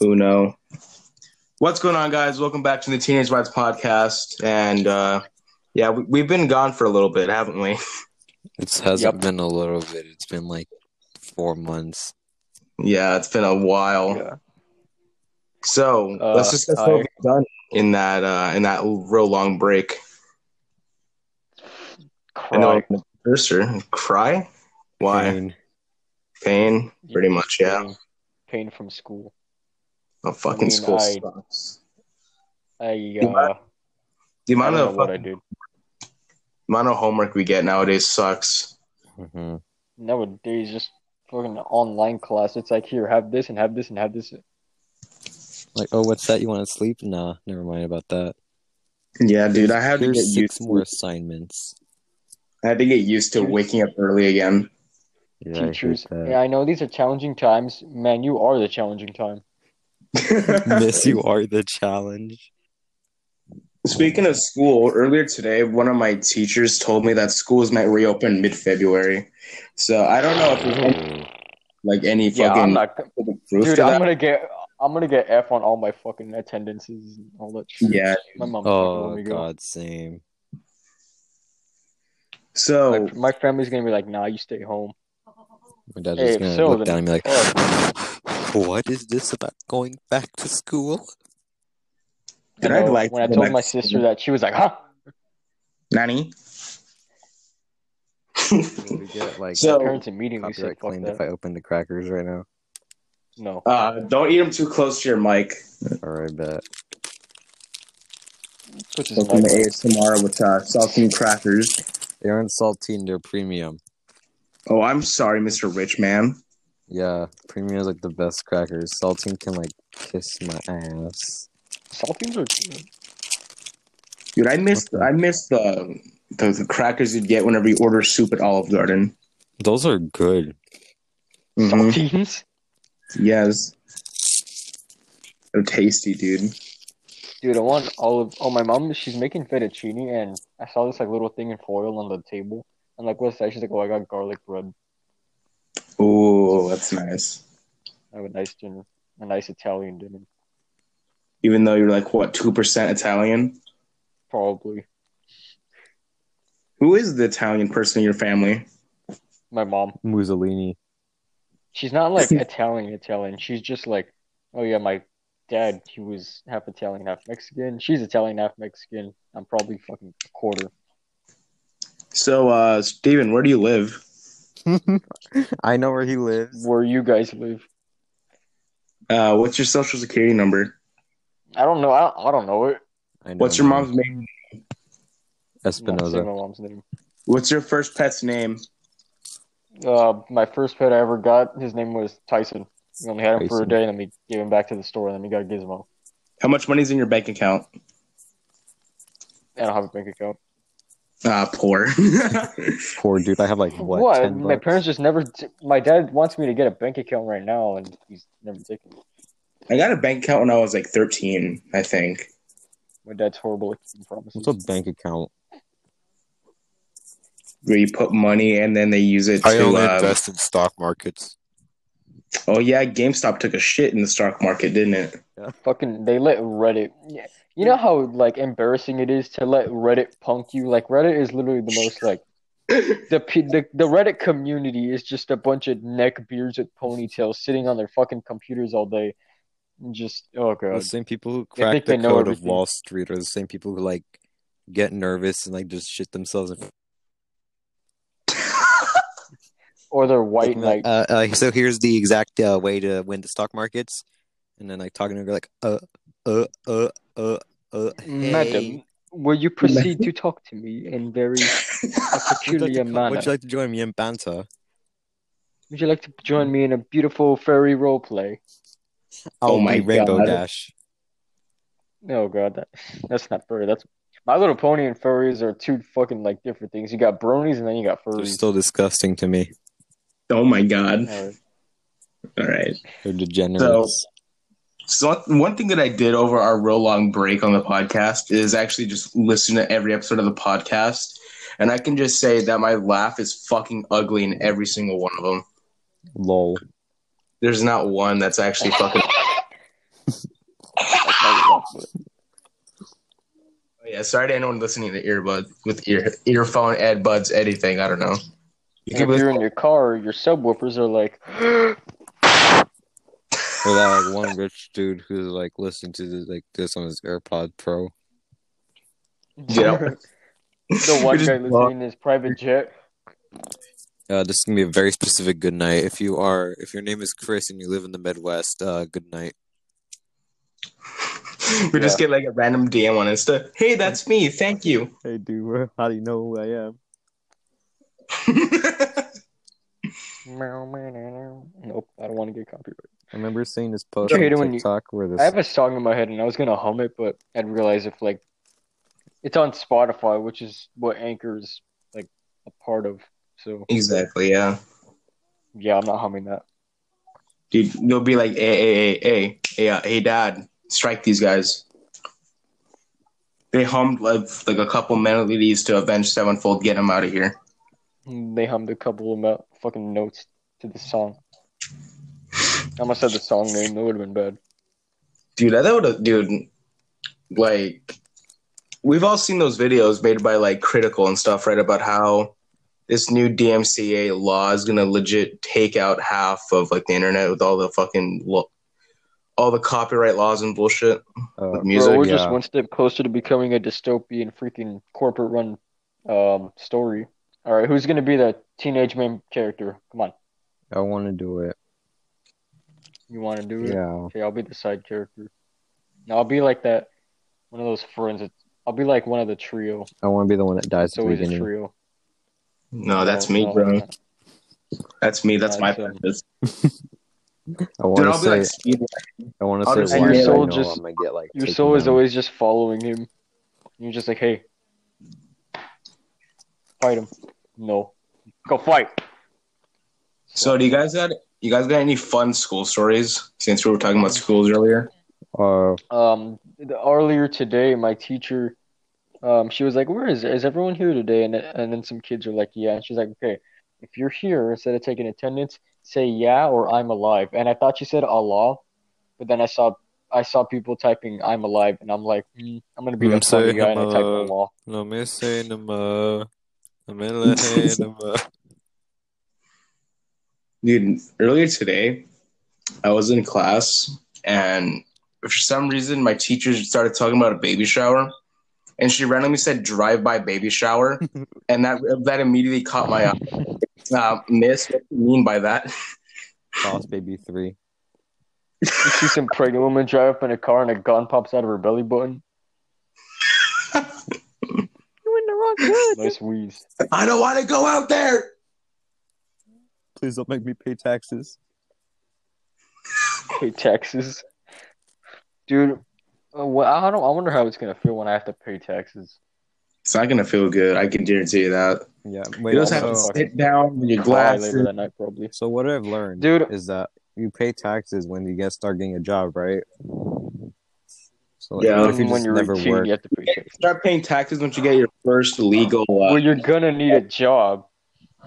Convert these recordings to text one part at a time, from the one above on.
Uno. What's going on, guys? Welcome back to the Teenage Rides podcast. And uh, yeah, we, we've been gone for a little bit, haven't we? It hasn't Yep. been a little bit. It's been like four months. yeah, it's been a while. Yeah. So Uh, let's discuss hi. what done in that uh, in that real long break. I know Cry. I'm gonna cursor. Cry? Why? Pain. Pain? Pretty much, yeah. Pain, pain from school. Oh, fucking mean, school I- sucks. I You uh, might- The I amount don't know of what I fucking- did. amount of homework we get nowadays sucks. hmm Nowadays, just fucking online class. It's like here, have this and have this and have this. Like, oh, what's that? You want to sleep? Nah, never mind about that. Yeah, dude, I had to Here's get six used. more To, assignments. I had to get used to Here's- waking up early again. Yeah, Teachers. I Yeah, I know these are challenging times. Man, you are the challenging time. That. Miss, you are the challenge. Speaking of school, earlier today, one of my teachers told me that schools might reopen mid-February. So I don't know if there's any, like any Yeah, fucking I'm not. proof Dude, to I'm gonna get. I'm gonna get F on all my fucking attendances and all that shit. Yeah. My mom's not gonna Oh me go. God, same. So My, my family's gonna be like, nah, you stay home. My dad's Hey, gonna so look down and be like, Fuck. "What is this about going back to school?" Did You I know, like when I to go told my to sister that, she was like, huh? Nanny." We get like So- Parents immediately said, copyright fuck claimed that. if I open the crackers right now. No. uh, don't eat them too close to your mic. All right, bet. Which is Open the nice. ASMR with uh, saltine crackers. They aren't saltine; they're premium. Oh, I'm sorry, Mr. Rich Man. Yeah, premium is like the best crackers. Saltine can like kiss my ass. Saltines are good. Dude, I miss I miss the, the the crackers you'd get whenever you order soup at Olive Garden. Those are good. Mhm. Saltines? Yes. They're tasty, dude. Dude, I want olive. Oh, my mom, she's making fettuccine, and I saw this like little thing in foil on the table. And like, what's that? She's like, oh, I got garlic bread. Oh, that's nice. I have a nice dinner, a nice Italian dinner, Even though you're like what two percent Italian. probably. Who is the Italian person in your family? My mom. Mussolini. She's not like Italian Italian. She's just like, oh yeah, my dad, he was half Italian, half Mexican. She's Italian, half Mexican. I'm probably fucking a quarter. So, uh, Steven, where do you live? I know where he lives. Where you guys live? Uh, what's your social security number? I don't know. I, I don't know it. I know What's your mom's name? I'm not saying Espinoza. my mom's name. What's your first pet's name? Uh, my first pet I ever got, his name was Tyson. We only had him for a day, and then we gave him back to the store, and then we got Gizmo. How much money's in your bank account? I don't have a bank account. Ah, poor. Poor dude. I have like what? What? My bucks? parents just never. T- my dad wants me to get a bank account right now, and he's never taken it. I got a bank account when I was like 13, I think. My dad's horrible at keeping promises. What's a bank account? Where you put money and then they use it I to. only uh, invest in stock markets. oh yeah, GameStop took a shit in the stock market, didn't it? Fucking, they let Reddit. Yeah, you know how like embarrassing it is to let Reddit punk you. Like Reddit is literally the most like the the the Reddit community is just a bunch of neck beards with ponytails sitting on their fucking computers all day, and just oh god. The same people who crack the code of. Wall Street are the same people who like get nervous and like just shit themselves. Or they're white like, uh, uh, so here's the exact uh, way to win the stock markets, and then like talking to her like, uh, uh, uh, uh, uh, hey. Madam, will you proceed to talk to me in very a Would like peculiar to, manner? would you like to join me in banter? Would you like to join me in a beautiful furry role play? Oh I'll my Rainbow God. Dash. Oh god, that that's not furry. That's My Little Pony and furries are two fucking like different things. You got bronies and then you got They're furries. still disgusting to me. Oh my god. Alright. All right. They're degenerates. So so one thing that I did over our real long break on the podcast is actually just listen to every episode of the podcast, and I can just say that my laugh is fucking ugly in every single one of them. Lol. There's not one that's actually fucking. oh, yeah, sorry to anyone listening to earbuds with ear earphone, earbuds, anything. I don't know. You if you're in your car, your subwoofers are like. Or that like one rich dude who's like listening to this, like this on his AirPod Pro. Yeah. the one guy listening in his private jet. Uh, this is gonna be a very specific good night. If you are, if your name is Chris and you live in the Midwest, uh, good night. we just get like a random DM on Insta. Hey, that's me. Thank you. Hey, dude, how do you know who I am? Nope, I don't want to get copyright. I remember seeing this post I hate it on when you- TikTok where this. I have a song in my head and I was gonna hum it, but I realized if like it's on Spotify, which is what Anchor's like a part of. So exactly. Yeah. yeah, I'm not humming that. Dude, they'll be like, hey, hey, hey, hey, hey, uh, hey, dad, strike these guys. They hummed like, like a couple melodies to Avenged Sevenfold, get them out of here. They hummed a couple of mel- fucking notes to the song. I almost said the song name. That would have been bad. Dude, I that would have, dude, like, we've all seen those videos made by like Critikal and stuff, right? About how this new DMCA law is gonna legit take out half of like the internet with all the fucking lo- all the copyright laws and bullshit uh, with music. Bro, we're yeah. just one step closer to becoming a dystopian freaking corporate run um story. All right, who's gonna be the teenage main character? Come on, I want to do it. You want to do it? Yeah. Okay, I'll be the side character. No, I'll be like that. One of those friends. that- I'll be like one of the trio. I want to be the one that dies It's at the always a beginning. trio. No, that's No, me, no, bro. no. That's me. That's my um, purpose. I want Dude, to I'll be say, like speed. I want to say, say why your soul just- I'm gonna get like Your soul is down. always just following him. You're just like, hey, fight him. No, go fight. So, do you guys got you guys got any fun school stories? Since we were talking about schools earlier. Uh, Um, earlier today, my teacher, um, she was like, "Where is is everyone here today?" And and then some kids are like, "Yeah." And she's like, "Okay, if you're here, instead of taking attendance, say yeah or I'm alive." And I thought she said Allah, but then I saw I saw people typing "I'm alive," and I'm like, hmm, I'm gonna be the Mm, say funny guy, and I typed I'm alive. Allah. no me say nama, namela hey nama. Dude, earlier today, I was in class, and for some reason, my teacher started talking about a baby shower, and she randomly said "drive-by baby shower," and that that immediately caught my eye. Uh, miss, what do you mean by that? Boss Baby Three. You see some pregnant woman drive up in a car, and a gun pops out of her belly button. You in the wrong hood. Nice wheeze. I don't want to go out there. Please don't make me pay taxes. Pay taxes, dude. uh, well, I don't. I wonder how it's gonna feel when I have to pay taxes. It's not gonna feel good. I can guarantee you that. Yeah. You Wait. just have to so, sit down with your Cry glasses. later that night, probably. so what I've learned, Dude. is that you pay taxes when you get start getting a job, right? So like, Yeah. what if you when just you're never 18, work? you have to pay taxes. Start paying taxes once you get your first legal. Uh, Well, you're gonna need a job.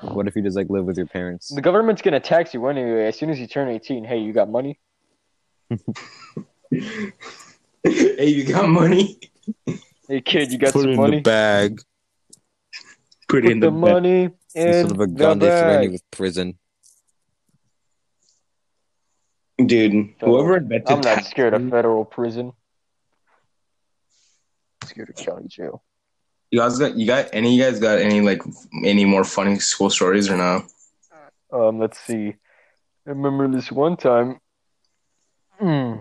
What if you just like live with your parents? The government's gonna tax you anyway. As soon as you turn 18, hey, you got money? hey, you got money? Hey, kid, you got Put it some in money? the bag Put it Put in the, the, money in instead of a the gun. They threaten you bag. with prison. dude. Whoever invented I'm not scared of federal prison. I'm scared of county jail. You guys got you got any? You guys got any like any more funny school stories or no? Um, let's see. I remember this one time. Hmm.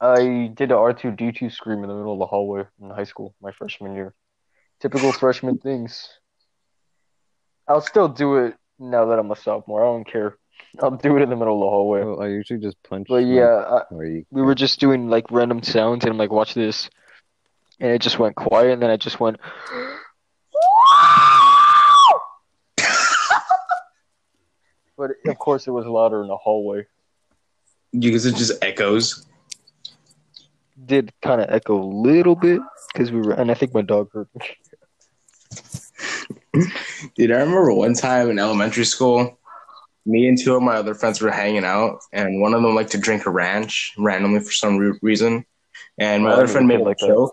I did a R2D2 scream in the middle of the hallway in high school, my freshman year. Typical freshman things. I'll still do it now that I'm a sophomore. I don't care. I'll do it in the middle of the hallway. Well, I usually just punch. But yeah, I, we were just doing like random sounds, and I'm like, watch this. And it just went quiet, and then I just went. but of course, it was louder in the hallway. Because it just echoes. Did kind of echo a little bit because we were, and I think my dog heard me. Dude, I remember one time in elementary school, me and two of my other friends were hanging out, and one of them liked to drink a ranch randomly for some re- reason. And my Oh, other friend made like a like that.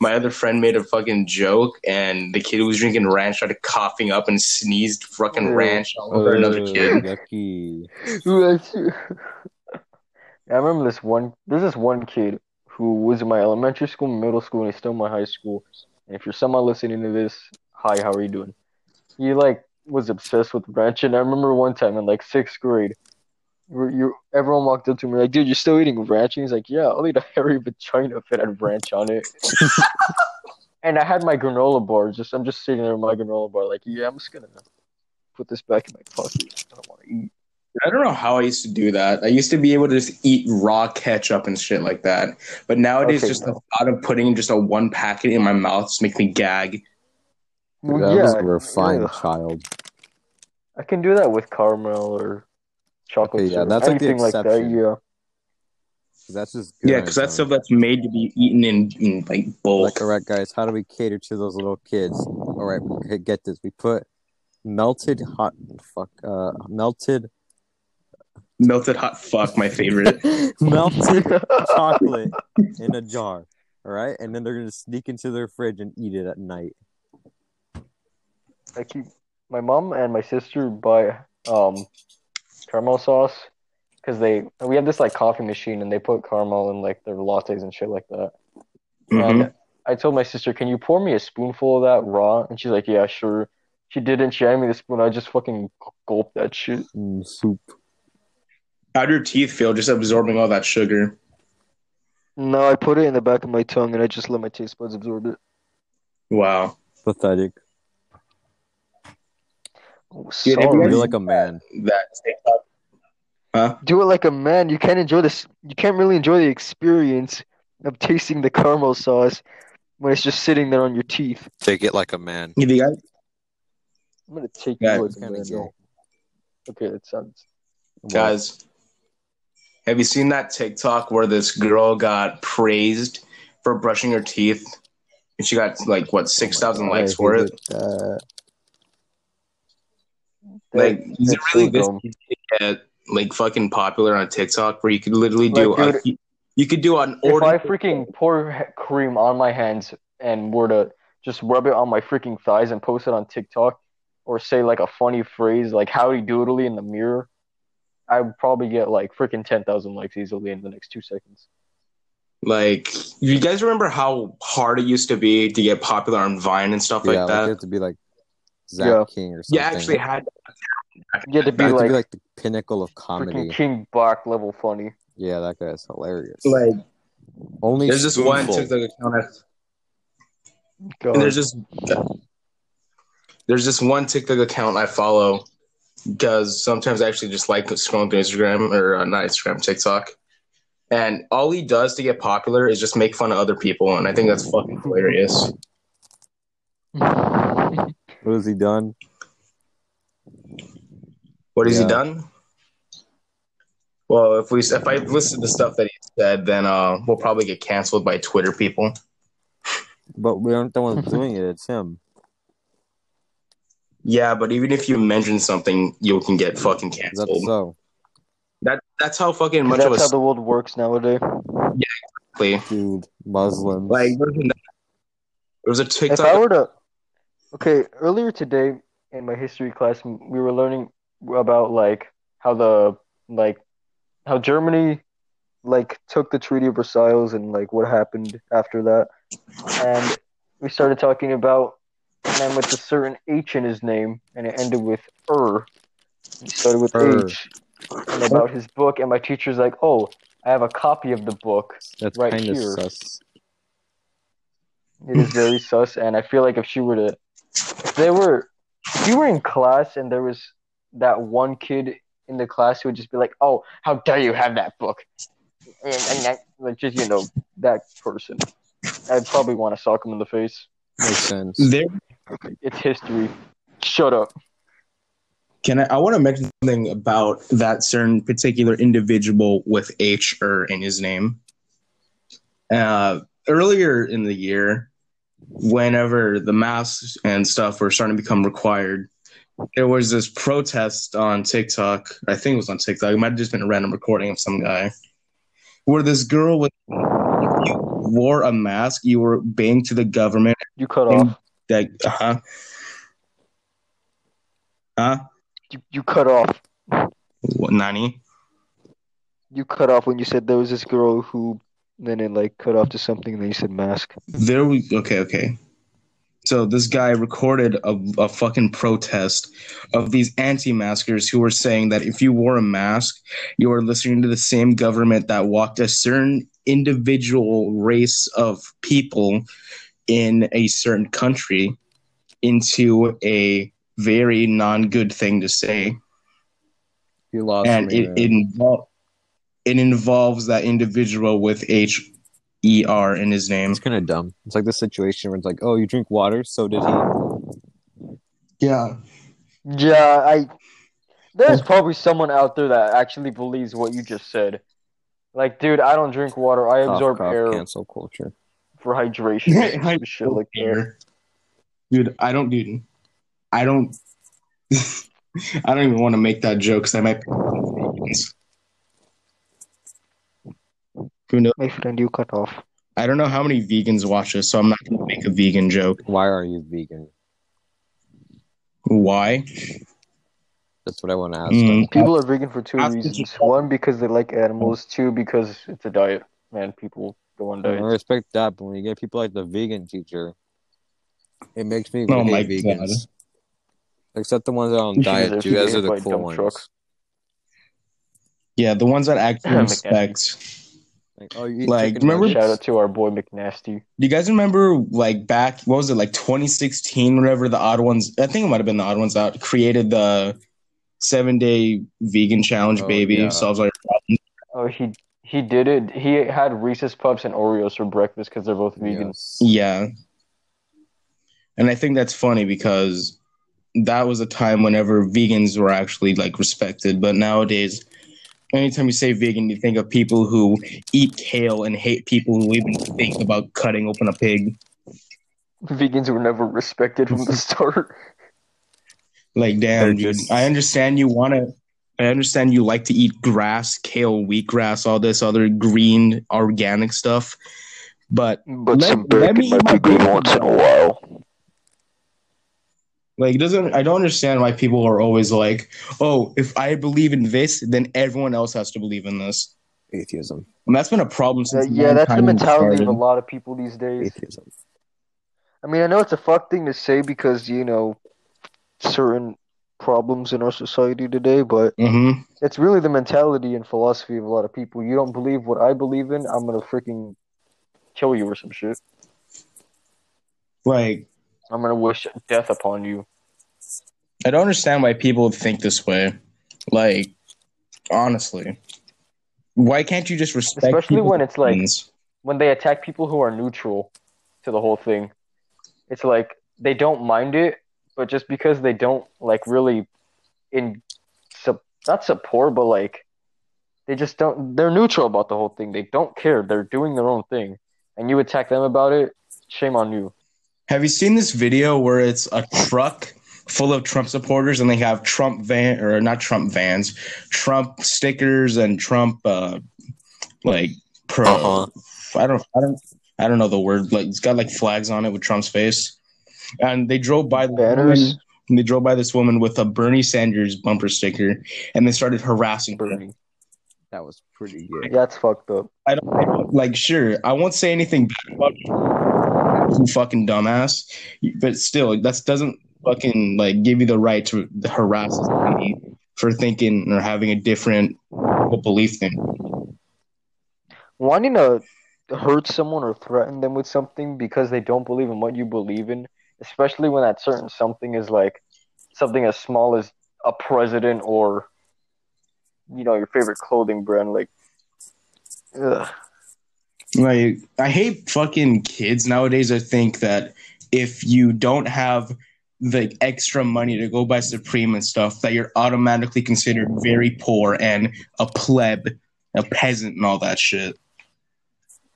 My other friend made a fucking joke, and the kid who was drinking ranch started coughing up and sneezed fucking Ew. ranch all over oh, another Ugh, kid. Yucky. I remember this one. There's this one kid who was in my elementary school, middle school, and he's still in my high school. And if you're someone listening to this, hi, how are you doing? He like was obsessed with ranch, and I remember one time in like sixth grade, you, you everyone walked up to me like, "Dude, you're still eating ranch?" And he's like, "Yeah, I'll eat a hairy vagina if it had ranch on it." and I had my granola bar. Just I'm just sitting there with my granola bar, like, "Yeah, I'm just gonna put this back in my pocket. I don't want to eat." I don't know how I used to do that. I used to be able to just eat raw ketchup and shit like that. But nowadays, Okay, just no. the thought of putting just a one packet in my mouth just makes me gag. Well, that was a refined yeah. child. I can do that with caramel or chocolate Okay, yeah, syrup, that's like the anything like that. exception. Yeah. That's just good Yeah, because its that's stuff that's made to be eaten in, in like bulk. Like, all right, guys, how do we cater to those little kids? All right, okay, get this. We put melted hot, fuck, uh, melted, Melted hot fuck, my favorite. melted chocolate in a jar. All right, and then they're gonna sneak into their fridge and eat it at night. I keep my mom and my sister buy um caramel sauce because they we have this like coffee machine and they put caramel in like their lattes and shit like that. Mhm. And I told my sister, "Can you pour me a spoonful of that raw?" And she's like, "Yeah, sure." She didn't. She handed me the spoon. I just fucking gulped that shit. Mm, soup. How'd your teeth feel just absorbing all that sugar? No, I put it in the back of my tongue and I just let my taste buds absorb it. Wow. Pathetic. Oh, Dude, you sorry. You're like a man. That TikTok. Huh? Do it like a man. You can't enjoy this. You can't really enjoy the experience of tasting the caramel sauce when it's just sitting there on your teeth. Take it like a man. You guys, I'm gonna take Yeah, you like a man. gay. Okay, that sounds. guys, have you seen that TikTok where this girl got praised for brushing her teeth? And she got like what oh six thousand Oh likes I for it. that. Like, is it really this dumb. easy to get like fucking popular on TikTok where you could literally do Like, a, dude, you could do an order. If order. I freaking pour cream on my hands and were to just rub it on my freaking thighs and post it on TikTok, or say like a funny phrase like "howdy doodly" in the mirror, I would probably get like freaking ten thousand likes easily in the next two seconds. Like, you guys remember how hard it used to be to get popular on Vine and stuff yeah, like like, that? you to be like Zach Yeah. King or something. you actually had You had to be You have to like, be like the pinnacle of comedy. King Bach level funny. Yeah, that guy's hilarious. like Only there's this one. TikTok account And there's just there's this one TikTok account I follow because sometimes I actually just like scrolling through Instagram or uh, not Instagram, TikTok. And all he does to get popular is just make fun of other people, and I think that's fucking hilarious. What has he done? What has Yeah. he done? Well, if we if I listen to stuff that he said, then uh, we'll probably get canceled by Twitter people. But we aren't the ones doing it. It's him. Yeah, but even if you mention something, you can get fucking That's canceled. so. That that's how fucking much That's of a how the world works nowadays. play. Dude, Muslims. Like there was a If TikTok. I were to, okay, earlier today in my history class, we were learning about like how the like how Germany like took the Treaty of Versailles and like what happened after that, and we started talking about a man with a certain H in his name, and it ended with er. He started with Er. H, and about his book, and my teacher's like, "Oh, I have a copy of the book." That's right kind of here. sus. It is very sus, and I feel like if she were to, if they were, if you were in class and there was that one kid in the class who would just be like, "Oh, how dare you have that book," and, and that, like just you know that person, I'd probably want to sock him in the face. Makes sense. There, It's history. Shut up. can I? I want to mention something about that certain particular individual with H er in his name. Uh, earlier in the year, whenever the masks and stuff were starting to become required, there was this protest on TikTok. I think it was on TikTok. It might have just been a random recording of some guy where this girl was wore a mask, you were banged to the government. You cut off. That huh? Huh? You, you cut off. What, Nani? You cut off when you said there was this girl who then it like cut off to something and then you said mask. There we okay, okay. So this guy recorded a, a fucking protest of these anti-maskers who were saying that if you wore a mask, you were listening to the same government that walked a certain individual race of people in a certain country into a very non-good thing to say You lost and me. it, man. it, invol- it involves that individual with H E R in his name. It's kind of dumb. It's like the situation where it's like, oh, you drink water, so did he. Yeah. Yeah, I there's oh. probably someone out there that actually believes what you just said. Like, dude, I don't drink water. I Cough, absorb cough, air cancel culture. for hydration. I some shit like. Air. Dude, I don't, dude. I don't. I don't even want to make that joke because I might. Who knows? My friend, you cut off. I don't know how many vegans watch this, so I'm not going to make a vegan joke. Why are you vegan? Why? That's what I want to ask. Mm. People are vegan for two After reasons. you- One, because they like animals. Two, because it's a diet. Man, people go on diet. I respect that, but when you get people like the vegan teacher, it makes me Oh hate vegans. God. Except the ones that are on You diet. You guys are the cool ones. trucks. Yeah, the ones that actually McNasty. respect. Like, oh, Like, remember- Shout out to our boy McNasty. Do you guys remember, like, back, what was it, like 2016, whatever the odd ones, I think it might have been the odd ones out, created the seven day vegan challenge, Oh, baby. yeah. Solves all your problems. Oh, he he did it. He had Reese's Puffs and Oreos for breakfast because they're both vegan. Yes. Yeah. And I think that's funny because that was a time whenever vegans were actually like respected. But nowadays, anytime you say vegan, you think of people who eat kale and hate people who even think about cutting open a pig. Vegans were never respected from the start. Like, damn, They're dude. just- I understand you want to. I understand you like to eat grass, kale, wheatgrass, all this other green organic stuff. But But Let- some let me might eat my be good once in a while. Like, it doesn't I don't understand why people are always like, "Oh, if I believe in this, then everyone else has to believe in this." Atheism. And that's been a problem Uh, since yeah, that's the mankind mentality of a lot of people these days. Atheism. I mean, I know it's a fuck thing to say because, you know, certain problems in our society today, but Mhm. it's really the mentality and philosophy of a lot of people. You don't believe what I believe in, I'm gonna freaking kill you or some shit. Like, I'm gonna wish death upon you. I don't understand why people think this way. Like, honestly, why can't you just respect? Especially when it's like opinions? when they attack people who are neutral to the whole thing. It's like they don't mind it, but just because they don't like really in su- not support, but like they just don't. They're neutral about the whole thing. They don't care. They're doing their own thing, and you attack them about it. Shame on you. Have you seen this video where it's a truck full of Trump supporters and they have Trump van or not Trump vans, Trump stickers and Trump uh like pro Uh-huh. I don't I don't I don't know the word like it's got like flags on it with Trump's face. And they drove by the Banners? and they drove by this woman with a Bernie Sanders bumper sticker and they started harassing. Bernie. That was pretty good. That's fucked up. I don't, I don't like sure. I won't say anything bad about you, you fucking dumbass, but still, that doesn't fucking like give you the right to harass somebody for thinking or having a different belief thing. Wanting to hurt someone or threaten them with something because they don't believe in what you believe in, especially when that certain something is like something as small as a president or you know your favorite clothing brand like ugh. Like I hate fucking kids nowadays. I think that if you don't have the extra money to go buy Supreme and stuff, that you're automatically considered very poor and a pleb, a peasant, and all that shit.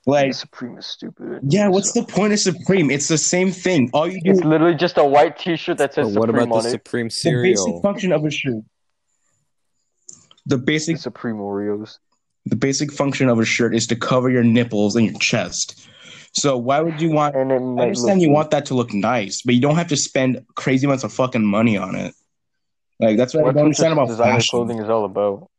Like Supreme is stupid. Yeah, what's the point of Supreme? It's the same thing. All you do It's literally just a white T-shirt that But says what Supreme about the on it. Supreme the basic function of a shirt. The basic Supreme Oreos. the basic function of a shirt is to cover your nipples and your chest. So why would you want? And it I understand you want that to look nice, but you don't have to spend crazy amounts of fucking money on it. Like that's what I What's don't understand about designer fashion. clothing is all about.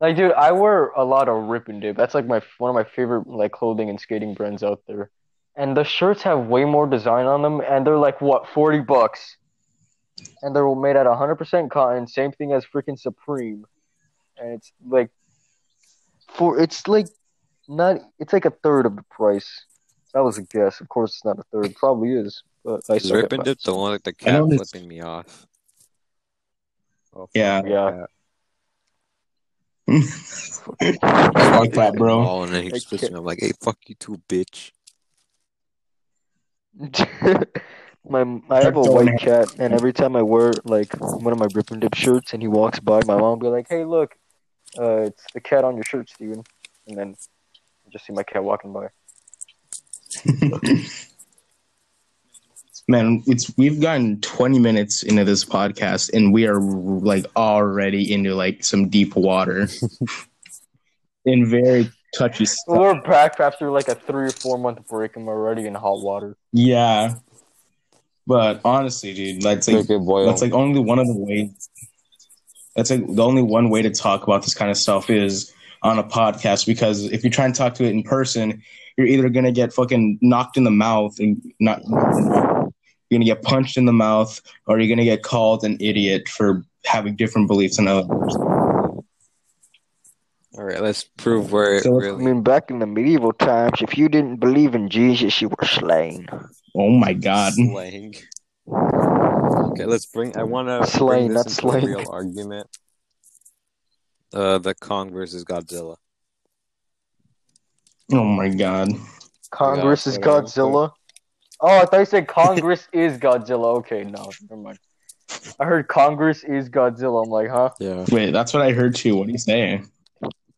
Like, dude, I wear a lot of Rip and Dip. That's like my one of my favorite like clothing and skating brands out there. And the shirts have way more design on them, and they're like what forty bucks, and they're made out of hundred percent cotton. Same thing as freaking Supreme, and it's like for it's like not it's like a third of the price. That was a guess. Of course, it's not a third. Probably is, but I Is Rip and Dip the one with the cat know this- flipping me off? Oh, Yeah. that Yeah. cat. Fuck that, bro. Oh, and then he I just flips me. I'm like, hey, fuck you too, bitch. my I have a white cat, and every time I wear like one of my Rip and Dip shirts, and he walks by, my mom will be like, "Hey, look, uh, it's the cat on your shirt, Steven. And then I just see my cat walking by. Man, it's we've gotten 20 minutes into this podcast and we are like already into like some deep water. in very touchy stuff. We're back after like a three or four month break, and we're already in hot water. Yeah. But honestly, dude, that's like Make it boil. that's like only one of the ways that's like the only one way to talk about this kind of stuff is on a podcast because if you try and talk to it in person, you're either gonna get fucking knocked in the mouth and not you're gonna get punched in the mouth or you're gonna get called an idiot for having different beliefs than others. All right, let's prove where it So- I mean, back in the medieval times, if you didn't believe in Jesus, you were slain. Oh my god. Slain. Okay, let's bring. I want to Slang, bring not this into a real argument. Uh, the Kong versus Godzilla. Oh my god. Congress is so real quick. Godzilla. Oh, I thought you said Congress is Godzilla. Okay, no, never mind. I heard Congress is Godzilla. I'm like, huh? Yeah. Wait, that's what I heard too. What are you saying?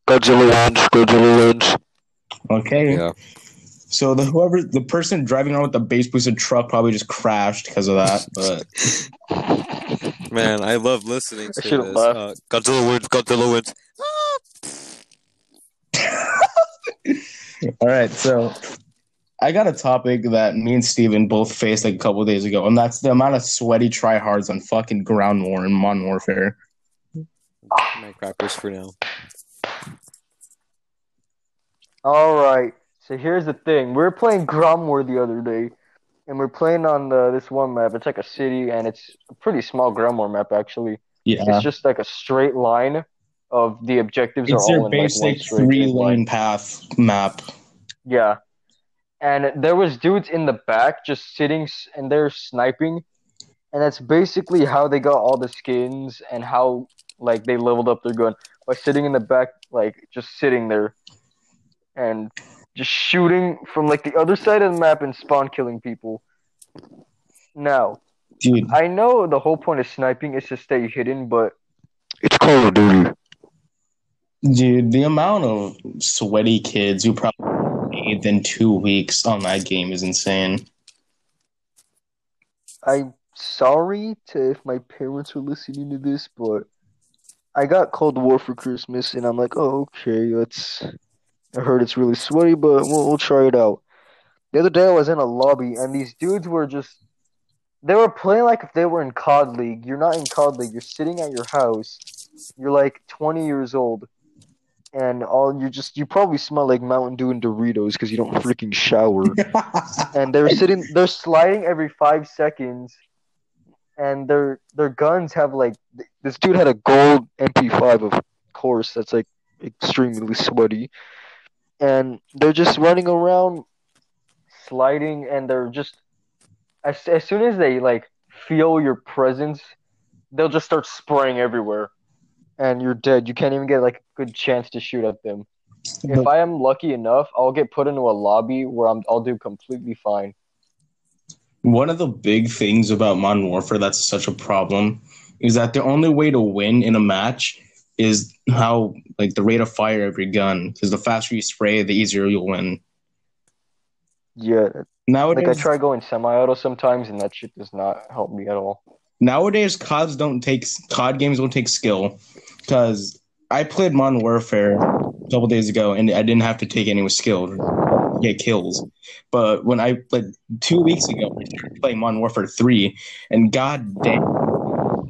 Godzilla wins. Godzilla wins. Okay. Yeah. So the whoever the person driving around with the base boosted truck probably just crashed because of that. But Man, I love listening to should've this. laughed. Uh, Godzilla wins. Godzilla wins. all right, so I got a topic that me and Steven both faced like a couple days ago, and that's the amount of sweaty tryhards on fucking ground war and Modern Warfare. Minecrafters for now. All right. So here's the thing. We were playing Ground War the other day, and we're playing on the, this one map. It's like a city, and it's a pretty small Ground War map actually. Yeah, It's just like a straight line of the objectives it's are all in like basic three line. lane path map. Yeah. And there was dudes in the back just sitting and they're sniping. And that's basically how they got all the skins and how like they leveled up their gun by sitting in the back like just sitting there and just shooting from like the other side of the map and spawn killing people. Now, Dude, I know the whole point of sniping is to stay hidden, but It's Call of Duty. dude, the amount of sweaty kids who probably played in two weeks on that game is insane. I'm sorry to if my parents were listening to this, but I got Cold War for Christmas, and I'm like, oh, okay, let's. I heard it's really sweaty, but we'll, we'll try it out. The other day I was in a lobby, and these dudes were just. They were playing like if they were in COD League. You're not in COD League. You're sitting at your house. You're like 20 years old, and all you're just you probably smell like Mountain Dew and Doritos because you don't freaking shower and they're sitting they're sliding every five seconds and their their guns have like this dude had a gold mp5 of course that's like extremely sweaty and they're just running around sliding and they're just as, as soon as they like feel your presence they'll just start spraying everywhere. And you're dead. You can't even get like a good chance to shoot at them. If I am lucky enough, I'll get put into a lobby where I'm, I'll do completely fine. One of the big things about Modern Warfare that's such a problem is that the only way to win in a match is how like the rate of fire of your gun. Because the faster you spray, the easier you'll win. Yeah, Nowadays, like I try going semi-auto sometimes, and that shit does not help me at all. nowadays CODs don't take COD games don't take skill because I played Modern Warfare a couple days ago, and I didn't have to take any with skilled get kills. But when I like two weeks ago, I started playing Modern Warfare three, and god damn,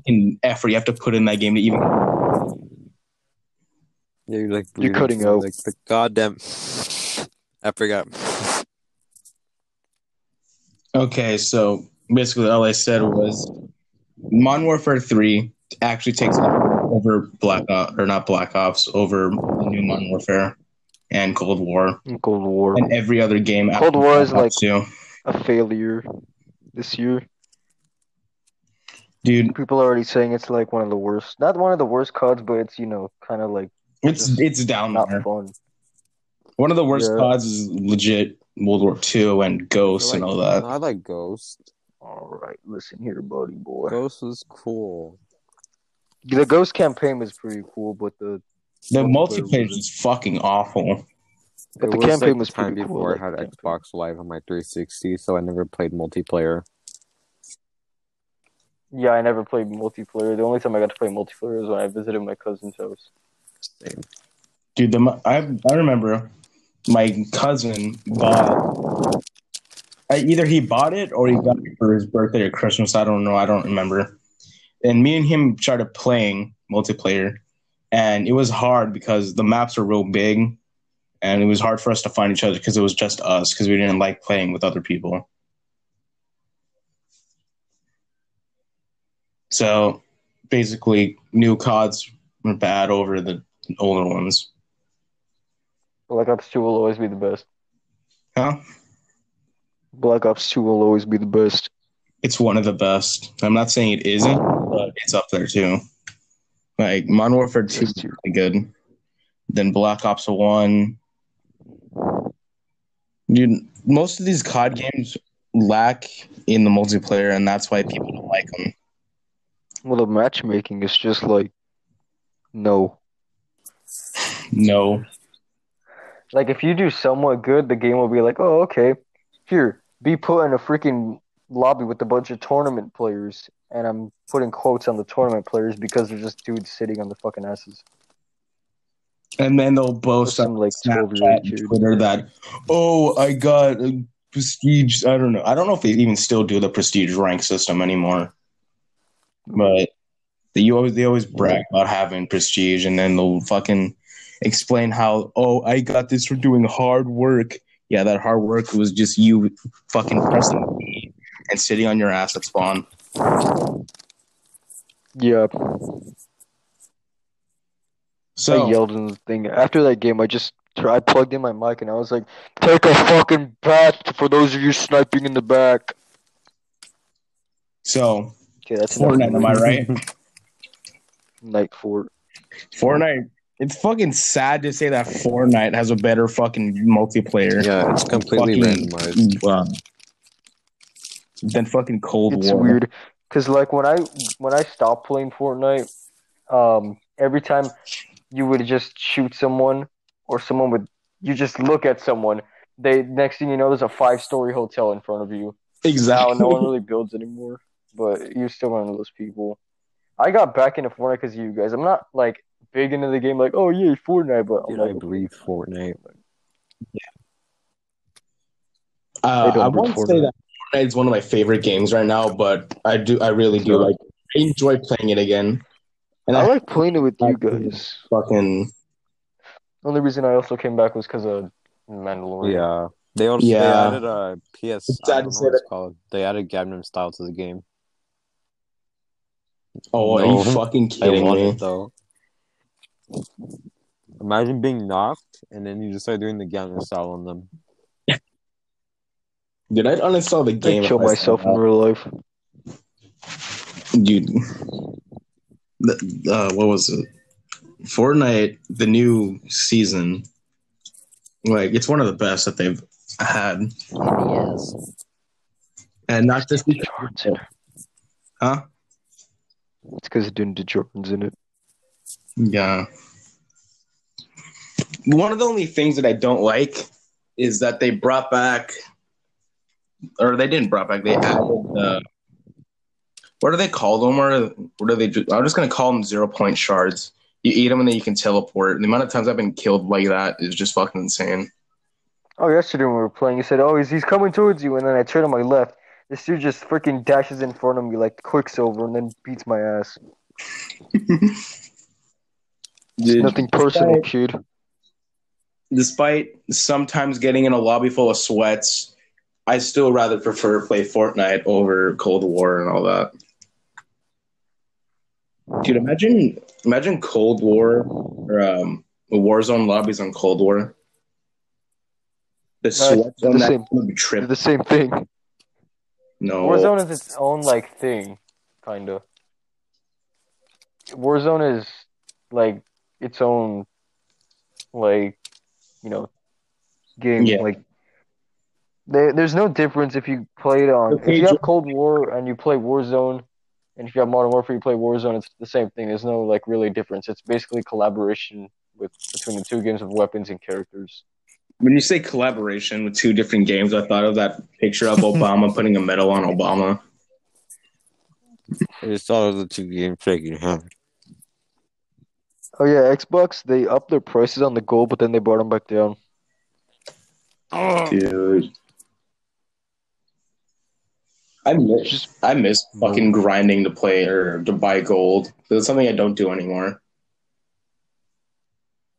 in effort you have to put in that game to even. Yeah, you're like You're bleeding cutting from, out. Like the goddamn. I forgot. Okay, so basically all I said was Modern Warfare three actually takes over Black Ops or not Black Ops over the new Modern Warfare and Cold War Cold War. and every other game. after Cold War is Black Ops 2. a failure this year. dude. People are already saying it's like one of the worst. Not one of the worst CODs, but it's you know kind of like It's Just it's down there. fun. One of the worst Yeah. CODs is legit World War II and Ghosts I and all that. I like Ghost. All right, listen here, buddy boy. Ghost was cool. The Ghost campaign was pretty cool, but the The Multiplayer multiplayer was- is fucking awful. but It the was, campaign like, was the time pretty cool. before like I had campaign. Xbox Live on my 360, so I never played multiplayer. Yeah, I never played multiplayer. The only time I got to play multiplayer was when I visited my cousin's house. Dude, the I I remember my cousin bought. Either he bought it or he got it for his birthday or Christmas. I don't know. I don't remember. And me and him started playing multiplayer, and it was hard because the maps are real big, and it was hard for us to find each other because it was just us because we didn't like playing with other people. So basically, new CODs were bad over the older ones. Black Ops 2 will always be the best. Huh? Black Ops 2 will always be the best. It's one of the best. I'm not saying it isn't, but it's up there too. Like Modern Warfare 2 is really good. Then Black Ops 1. Dude, most of these COD games lack in the multiplayer, and that's why people don't like them. Well, the matchmaking is just like no. No. Like if you do somewhat good, the game will be like, oh, okay, here, be put in a freaking lobby with a bunch of tournament players, and I'm putting quotes on the tournament players because they're just dudes sitting on the fucking asses. And then they'll boast Some, on like, Snapchat and. Twitter that, oh, I got a prestige. I don't know. I don't know if they even still do the prestige rank system anymore. But they you always they always brag about having prestige, and then they'll fucking explain how, oh, I got this for doing hard work. Yeah, that hard work was just you fucking pressing E and sitting on your ass at spawn. Yep. So I yelled in the thing after that game. I just I plugged in my mic and I was like, "Take a fucking bath for those of you sniping in the back." so Okay, that's. Fortnite, am I right? Night Fort. Fortnite. It's fucking sad to say that Fortnite has a better fucking multiplayer. Yeah, it's completely Fucking- randomized. uh, than fucking Cold It's War. weird because like when I when I stopped playing Fortnite, um, every time you would just shoot someone or someone would you just look at someone. They next thing you know, there's a five story hotel in front of you. Now Exactly. no one really builds anymore, but you're still one of those people. I got back into Fortnite because of you guys. I'm not like big into the game, like oh yeah, Fortnite, but I'm Dude, I like, breathe Fortnite. Uh, They don't I won't say that Fortnite is one of my favorite games right now, but I do. I really do like. I enjoy playing it again. And I I, like playing it with you guys. fucking Only reason I also came back was because of Mandalorian. Yeah. They also Yeah. they added a PS. It's I sad don't to know say what it's called. They added Gangnam Style to the game. oh, are you fucking I kidding want me? it though. Imagine being knocked and then you just start doing the Gangnam Style on them. Dude, I'd uninstall the I game. kill I myself in real life. that. dude. The, uh, what was it? Fortnite, the new season. Like, it's one of the best that they've had, Yes. and not just because, Jordan's huh? It's because Din Djarin's in it. Yeah. One of the only things that I don't like is that they brought back, or they didn't brought back. They added the. What do they call them? Or what do they do? I'm just gonna call them zero point shards You eat them and then you can teleport. The amount of times I've been killed like that is just fucking insane. Oh, yesterday when we were playing, you said, "Oh, he's, he's coming towards you," and then I turn on my left. This dude just freaking dashes in front of me like Quicksilver, and then beats my ass. Dude, Nothing personal, kid. despite sometimes getting in a lobby full of sweats, I still rather prefer play Fortnite over Cold War and all that. Dude, imagine imagine Cold War or um, Warzone lobbies on Cold War. The sweats on the that same. would be trip. the same thing. No, Warzone is its own like thing, kinda. Warzone is like its own, like, you know, game. Yeah. Like, there, there's no difference if you play it on. Okay, if you have Cold War and you play Warzone, and if you have Modern Warfare, you play Warzone. It's the same thing. There's no like really difference. It's basically collaboration with between the two games of weapons and characters. when you say collaboration with two different games, I thought of that picture of Obama putting a medal on Obama. I just thought of the two games taking hard. Oh yeah, Xbox they upped their prices on the gold, but then they brought them back down. Oh. Dude. I miss Just- I miss fucking grinding to play or to buy gold. It's something I don't do anymore.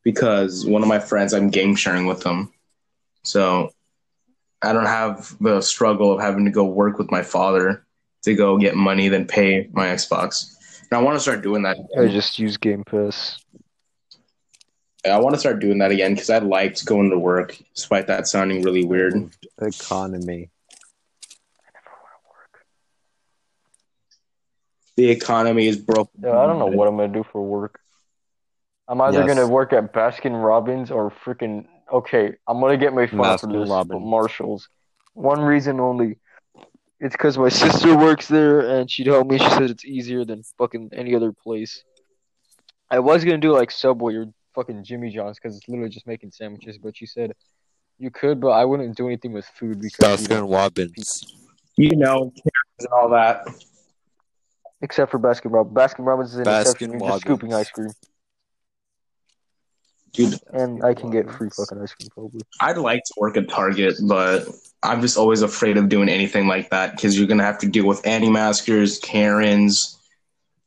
Because one of my friends I'm game sharing with them. So I don't have the struggle of having to go work with my father to go get money then pay my Xbox. And I want to start doing that. I just use Game Pass. I want to start doing that again because I liked going to work, despite that sounding really weird. Economy. I never want to work. The economy is broken. Yeah, I don't know what I'm gonna do for work. I'm either Yes. gonna work at Baskin Robbins or freaking okay. I'm gonna get my fun of for Baskin this, but Marshalls. One reason only. It's because my sister works there and she told me she said it's easier than fucking any other place. I was gonna do like Subway or fucking Jimmy John's because it's literally just making sandwiches, but she said you could, but I wouldn't do anything with food because you know, Baskin Robbins. You know, and all that. except for Baskin Robbins. Baskin Robbins is an Baskin exception. You're just scooping ice cream, Dude, and I can get free fucking ice cream probably. I'd like to work at Target, but I'm just always afraid of doing anything like that because you're gonna have to deal with anti-maskers, Karens,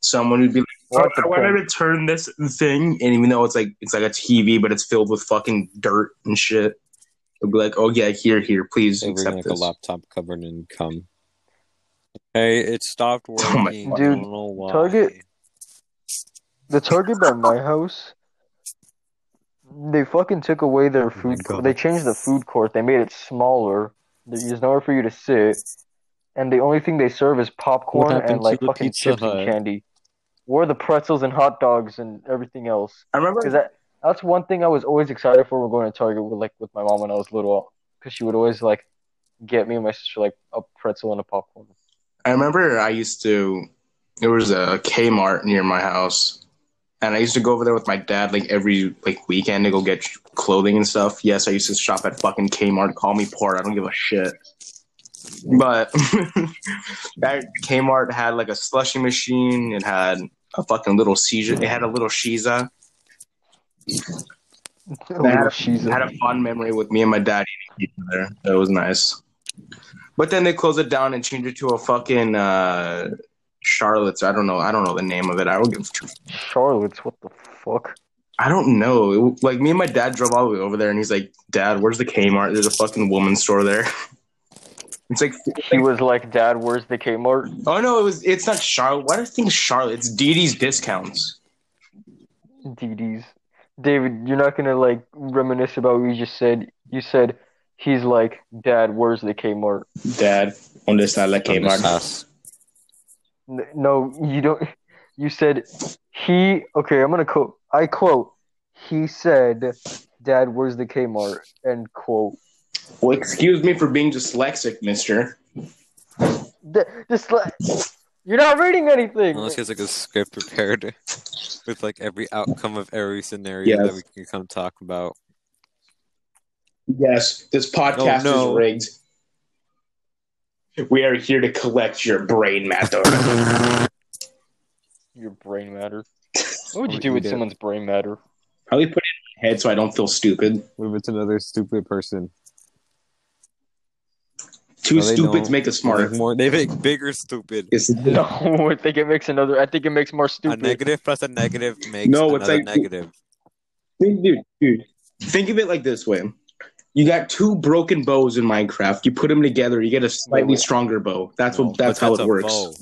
someone who'd be like, Well, "Oh, I want to depends. return this thing," and even though it's like it's like a TV, but it's filled with fucking dirt and shit, they'll be like, "Oh yeah, here, here, please They bring accept like a laptop covered in cum. Hey, it stopped Oh my working. God. I don't know why. Target- The Target by my house, they fucking took away their oh my food. court. They changed the food court. They made it smaller. There's nowhere for you to sit, and the only thing they serve is popcorn and like fucking chips Hut? and candy, or the pretzels and hot dogs and everything else. I remember Because that that's one thing I was always excited for. When going to Target with like with my mom when I was little, because she would always like get me and my sister like a pretzel and a popcorn. I remember I used to. There was a Kmart near my house, and I used to go over there with my dad like every like weekend to go get clothing and stuff. Yes, I used to shop at fucking Kmart. Call me poor. I don't give a shit. But that Kmart had like a slushy machine. It had a fucking Little Caesars. It had a little Shiza. I had, a, had a fond memory with me and my dad eating pizza there. It was nice. But then they closed it down and changed it to a fucking uh, Charlotte's. I don't know. I don't know the name of it. I don't give. two- Charlotte's. What the fuck? I don't know. It- like me and my dad drove all the way over there, and he's like, "Dad, where's the Kmart? There's a fucking woman's store there." It's like, He was like, "Dad, where's the Kmart?" oh no, it was. It's not Charlotte. Why do I think Charlotte? It's Dee Dee's discounts. DD's. David, you're not gonna like reminisce about what you just said. You said he's like, Dad, where's the Kmart? Dad, ¿dónde está la From this Kmart? House. N- No, you don't. You said he. Okay, I'm gonna quote. I quote. He said, "Dad, where's the Kmart?" End quote. Well, excuse me for being dyslexic, Mister. D- just like you're not reading anything. Unless he has like a script prepared with like every outcome of every scenario that we can come talk about. Yes, this oh, podcast Oh, no. is rigged. We are here to collect your brain matter. Your brain matter. What would you oh, do with eat it. someone's brain matter? Probably put it in my head so I don't feel stupid. What if it's another stupid person? Too No, they stupid don't. make a They make more. They make bigger stupid. It's, No, I think it makes another. I think it makes more stupid. A stupid. negative plus a negative makes No, it's another like- negative. Think, dude, dude, think of it like this way. You got two broken bows in Minecraft. You put them together, you get a slightly stronger bow. That's what. That's but how it works. bow.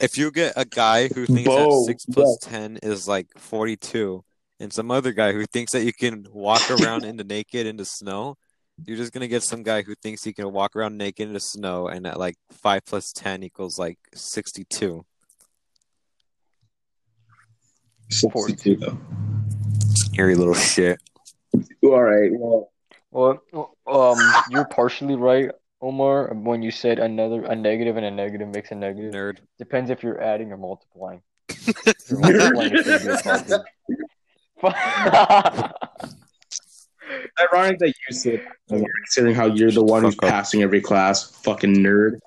If you get a guy who thinks Bow, that six plus ten is like forty-two, and some other guy who thinks that you can walk around in the naked in the snow, you're just gonna get some guy who thinks he can walk around naked in the snow, and that like five plus ten equals like sixty-two. Sixty-two though. Scary little shit. All right. Well, Well, um, you're partially right, Omar, when you said another a negative and a negative makes a negative. Nerd. Depends if you're adding or multiplying. If you're multiplying, it's gonna be a positive. ironic that you said, considering how you're the one who's Fuck up. passing every class. Fucking nerd.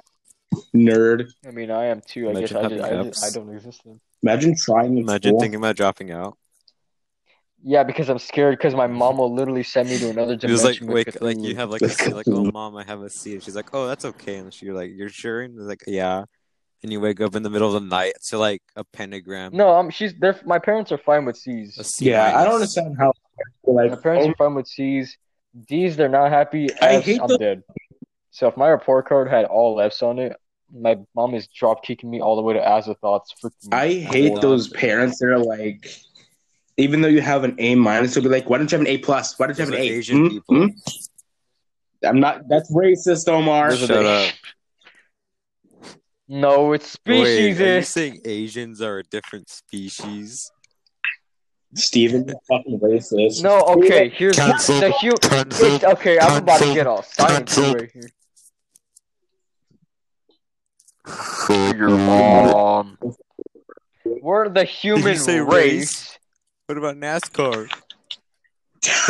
Nerd. I mean, I am too. I guess I, just, I, just, I don't exist. Then. Imagine trying. Imagine school. thinking about dropping out. Yeah, because I'm scared. Because my mom will literally send me to another He was like, dimension. wake, like you have like a With C, like, oh mom, I have a C, and she's like, oh, that's okay, and she's like, you're sure? And he's like, yeah, and you wake up in the middle of the night to like a pentagram. No, um, she's there. My parents are fine with C's. A C Yeah, I don't understand how. Like, My parents oh, are fine with C's. D's, they're not happy. I F's, hate I'm those- dead. So if my report card had all F's on it, my mom is drop kicking me all the way to Azathoth's. Freaking I hate those parents that are like, even though you have an A minus, they'll be like, "Why don't you have an A plus? Why don't you have an are A?" Asian Hmm? people. Hmm? I'm not. That's racist, Omar. Shut up. No, it's Wait, are you speciesist. saying Asians are a different species? Steven, fucking racist. No, okay. Here's Cancel. the hu- Cancel. it's, Okay, I'm about to get all science right here. Your mom. We're the human race. race? What about NASCAR?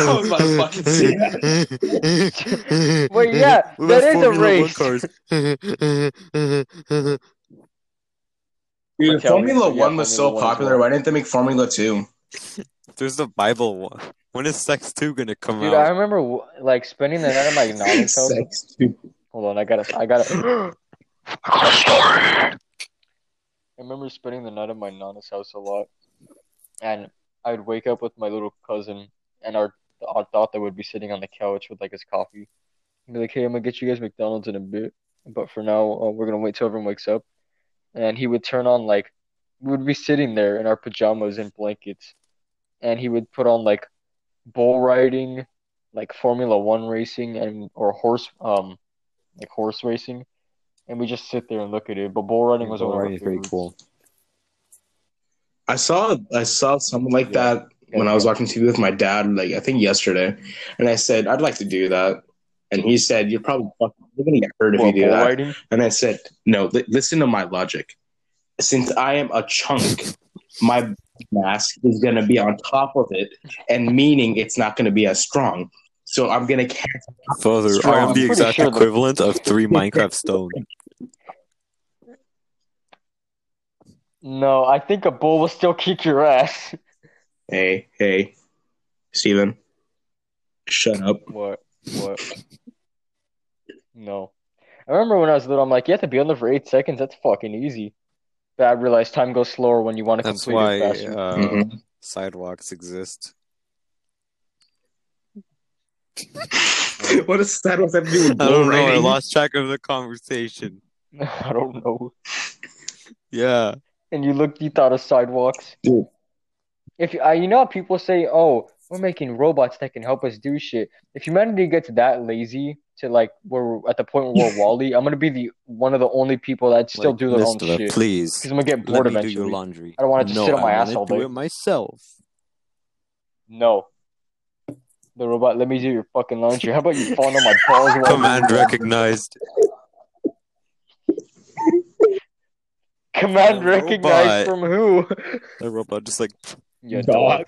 I was about fucking say that. Wait, yeah, What that a Formula One race. cars? Dude, Tell me- Formula One was so Formula popular. Why didn't they make Formula Two? There's the Bible one. When is Sex 2 gonna come out? Dude, I remember like spending the night at my nana's house. Sex Two. Hold on, I gotta, I gotta. I remember spending the night at my nana's house a lot, and I'd wake up with my little cousin, and our our thought that would be sitting on the couch with like his coffee. He'd be like, "Hey, I'm gonna get you guys McDonald's in a bit, but for now, uh, we're gonna wait till everyone wakes up." And he would turn on like, we would be sitting there in our pajamas and blankets, and he would put on like bull riding, like Formula One racing, and or horse um, like horse racing, and we just sit there and look at it. But bull riding was our Alright, very cool. I saw I saw something like Yeah. that when I was watching TV with my dad, like I think yesterday, and I said I'd like to do that, and he said you're probably fucking, you're gonna get hurt if What, you do that. riding? And I said no. Li- listen to my logic. Since I am a chunk, my mask is gonna be on top of it, and meaning it's not gonna be as strong. So I'm gonna cancel. Father, I am the exact sure the- equivalent of three Minecraft stone. No, I think a bull will still kick your ass. Hey, hey, Steven. Shut up. What? What? No. I remember when I was little, I'm like, you have to be on there for eight seconds. That's fucking easy. But I realized time goes slower when you want to That's complete why it faster. uh, Mhm. sidewalks exist. what does that have to do with I don't know. I lost track of the conversation. I don't know. Yeah. And you looked, you thought of sidewalks. Dude. If you, uh, you know, how people say, "Oh, we're making robots that can help us do shit." If humanity gets that lazy to like, we're at the point where we're WALL-E, I'm gonna be the one of the only people that still Like, do their own shit. Please. Because I'm gonna get bored Let me do eventually. your laundry. I don't want to no, sit on my ass all do it myself. No. The robot, let me do your fucking laundry. How about you fall on my balls? Command recognized. Command The recognized robot. from who? The robot just like yeah, Dog.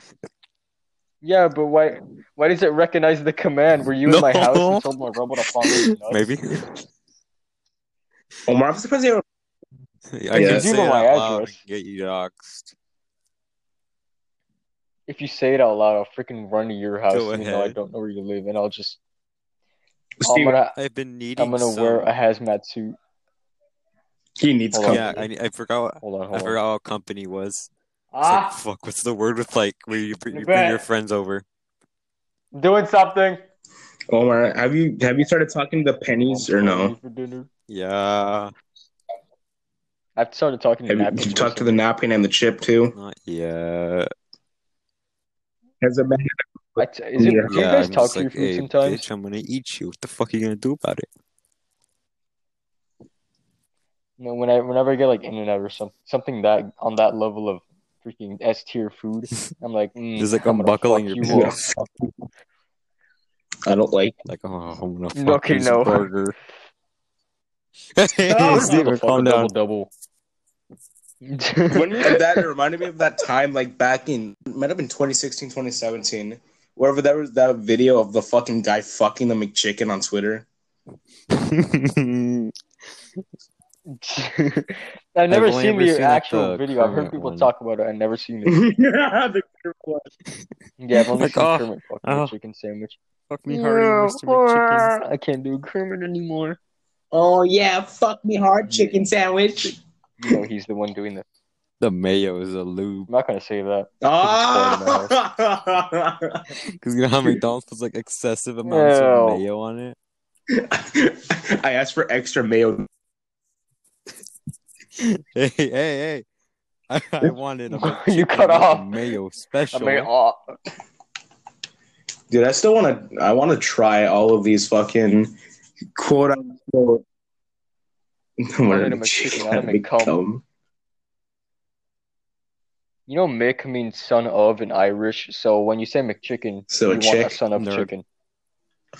Yeah, but why? Why does it recognize the command? Were you in my house and told my robot to follow me? nuts? maybe. Omar, I'm surprised they I Yeah. can Give say him my address. and get you doxxed. If you say it out loud, I'll freaking run to your house, Go even though I don't know where you live, and I'll just I'm gonna, I've been needing I'm gonna some. wear a hazmat suit. He needs Hold on. company. Yeah, I, I forgot. Hold on, I hold on. forgot what company was. Ah, like, fuck, what's the word with like where you, bring- you You bring your friends over? doing something. Omar, have you have you started talking to the pennies or no? Yeah, I've started talking to Have you, napkins you talk to the recently. napkin and the chip too? not yet. Has it been? I t- is it, Yeah. do you yeah, guys I'm talk just to your like, food hey, sometimes? bitch, I'm gonna eat you. What the fuck are you gonna do about it? You know, when I whenever I get like In-N-Out or some something that on that level of freaking S tier food, I'm like, mm, Just like I'm gonna unbuckling your you pants. I don't like. Like, oh, I'm gonna fuck Okay, this no. burger. hey, Oh, Steven, calm down. Double, When double. you that it reminded me of that time, like back in might have been 2016, 2017, wherever there was that video of the fucking guy fucking the McChicken on Twitter. I've never only seen ever the seen, like, actual the video. I've heard people one. talk about it. I've never seen it. The Twitter one. Yeah, I've only Like, seen oh, Kermit fucking oh. a chicken sandwich. fuck me harder, Mr. McChicken. I can't do Kermit anymore. oh yeah, fuck me hard, chicken sandwich. You know he's the one doing that. The mayo is a lube. I'm not gonna say that. Ah! Because you know how McDonald's puts like excessive amounts Ew. of mayo on it? I asked for extra mayo. Hey, hey, hey. I, I wanted a You cut with a off. mayo I special. mean, oh, Dude, I still want to. I want to try all of these fucking quote unquote. I wanted a McChicken, I wanna make cum. you know, Mick means son of in Irish. So when you say McChicken, So you a want a son of Nerd. chicken.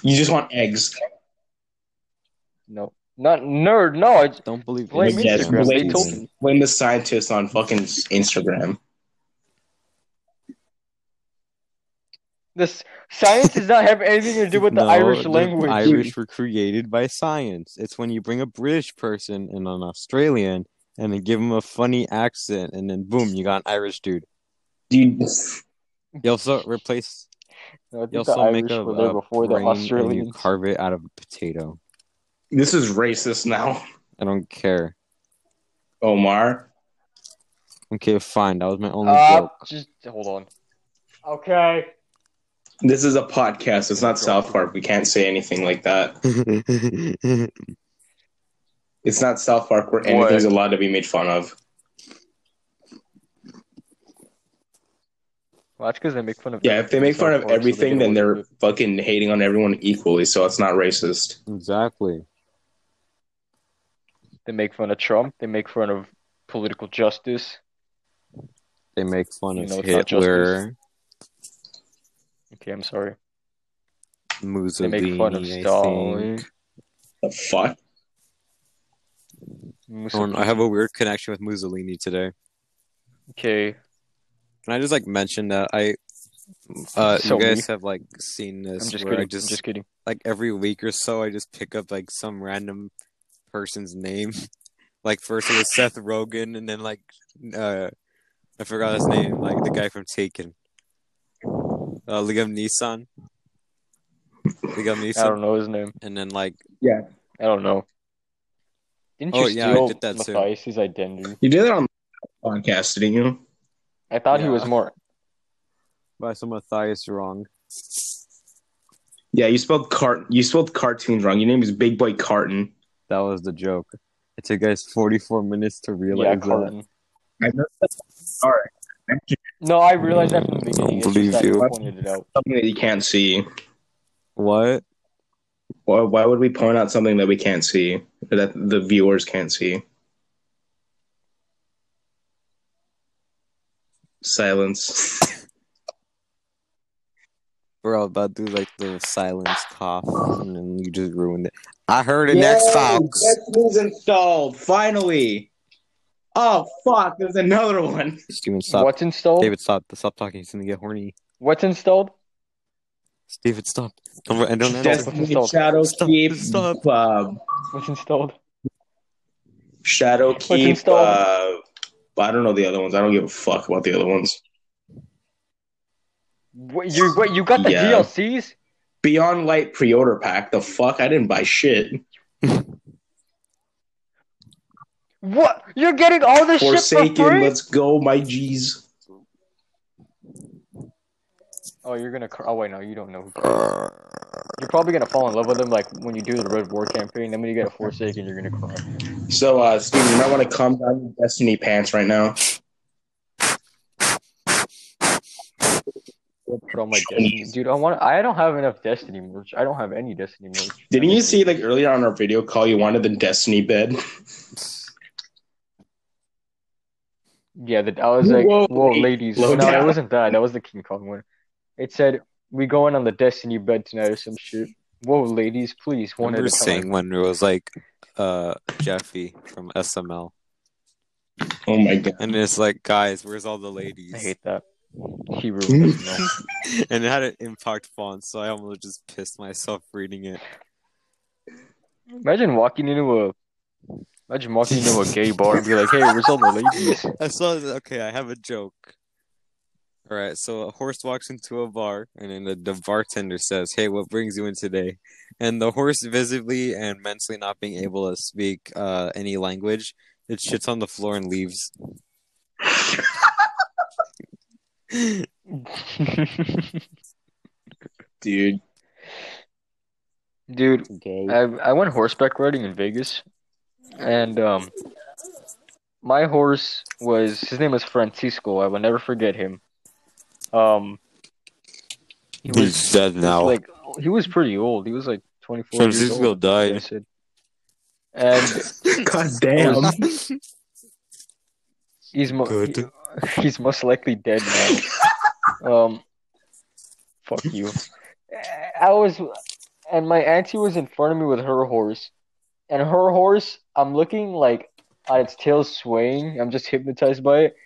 You just want eggs. No, not nerd. No, I Don't believe Blame Yes, Instagram. blame- They told me. Blame the scientists on fucking Instagram. This science does not have anything to do with the No, Irish language. Irish were created by science. It's when you bring a British person and an Australian and then give them a funny accent, and then boom, you got an Irish dude. Dude, You also replace. No, I think You the also make Irish a, a before the brain and you Australians. carve it out of a potato. This is racist now. I don't care. Omar. Okay, fine. That was my only Uh, joke. just hold on. Okay. This is a podcast. It's not South Park. We can't say anything like that. It's not South Park where anything's allowed to be made fun of. Well, that's because they make fun of. Yeah, if they make fun of South Park, everything, get then they're fucking hating on everyone equally, so it's not racist. exactly. They make fun of Trump. They make fun of political justice. They make fun You of know Hitler, Okay, I'm sorry. Mussolini. They make fun of Stalin. think. The fuck? No, I have a weird connection with Mussolini today. Okay. Can I just like mention that I, uh, So you guys me. have like seen this I'm just where kidding. I just, I'm just kidding. like every week or so I just pick up like some random person's name. like first it was Seth Rogen, and then like uh, I forgot his name, like the guy from Taken. Uh, Liam Neeson. Liam I don't know his name. and then like yeah, I don't know. Didn't you Oh, yeah, I steal did that too. Matthias' identity? You did that on the podcast, didn't you? I thought he was more. by some Matthias wrong. Yeah, you spelled cart. You spelled cartoons wrong. Your name is Big Boy Carton. That was the joke. It took guys forty four minutes to realize Yeah, that. I know that's all right. No, I realized that from the beginning. It's Believe you. you pointed it out. Something that you can't see. What? Why, why would we point out something that we can't see? That the viewers can't see? Silence. We're all about to do like the silence cough, and then you just ruined it. I heard it next Xbox. Xbox installed. Finally. Oh fuck! There's another one. Steven, stop. What's installed? David, stop. Stop talking. He's gonna get horny. What's installed? Steven, stop. Don't, and don't Des- Destiny installed? Shadow Stop. Keep. Stop. Uh, What's installed? Shadowkeep. installed? Uh, I don't know the other ones. I don't give a fuck about the other ones. What, you what you got the Yeah. DLCs? Beyond Light pre-order pack. The fuck? I didn't buy shit. What? You're getting all this shit for Forsaken, free? let's go, my G's. Oh, you're gonna. cry. Oh wait, no, you don't know. Who you're probably gonna fall in love with him like when you do the Red War campaign. Then when you get a Forsaken, you're gonna cry. So, uh, Steve, you might want to calm down your Destiny pants right now. Put on my Destiny, dude. I want. I don't have enough Destiny merch. I don't have any Destiny merch. Didn't you see, like, earlier on our video call, you wanted the Destiny bed? Yeah, the, I was like, Whoa, whoa, ladies. slow no, it wasn't that. That was the King Kong one. It said, we going on the Destiny bed tonight or some shit. Whoa, ladies, please, I one at remember a seeing time. one where it was like uh Jeffy from SML. Oh my god. And it's like, guys, where's all the ladies? I hate that. He ruined us, and it had an impact font, so I almost just pissed myself reading it. Imagine walking into a, imagine walking into a gay bar and be like, hey, where's all the ladies? I saw that. Okay, I have a joke. All right, so a horse walks into a bar, and then the, the bartender says, "Hey, what brings you in today?" And the horse, visibly and mentally not being able to speak uh, any language, it shits on the floor and leaves. Dude. Dude, Okay. I I went horseback riding in Vegas, and um, my horse was his name was Francisco. I will never forget him. Um, he He's dead he was now. like he was pretty old. He was like twenty four. years Francisco old. died. I said. And God damn. he's mo- Good. he- he's most likely dead now. um, fuck you. I was, and my auntie was in front of me with her horse, and her horse, I'm looking like at its tail swaying. I'm just hypnotized by it,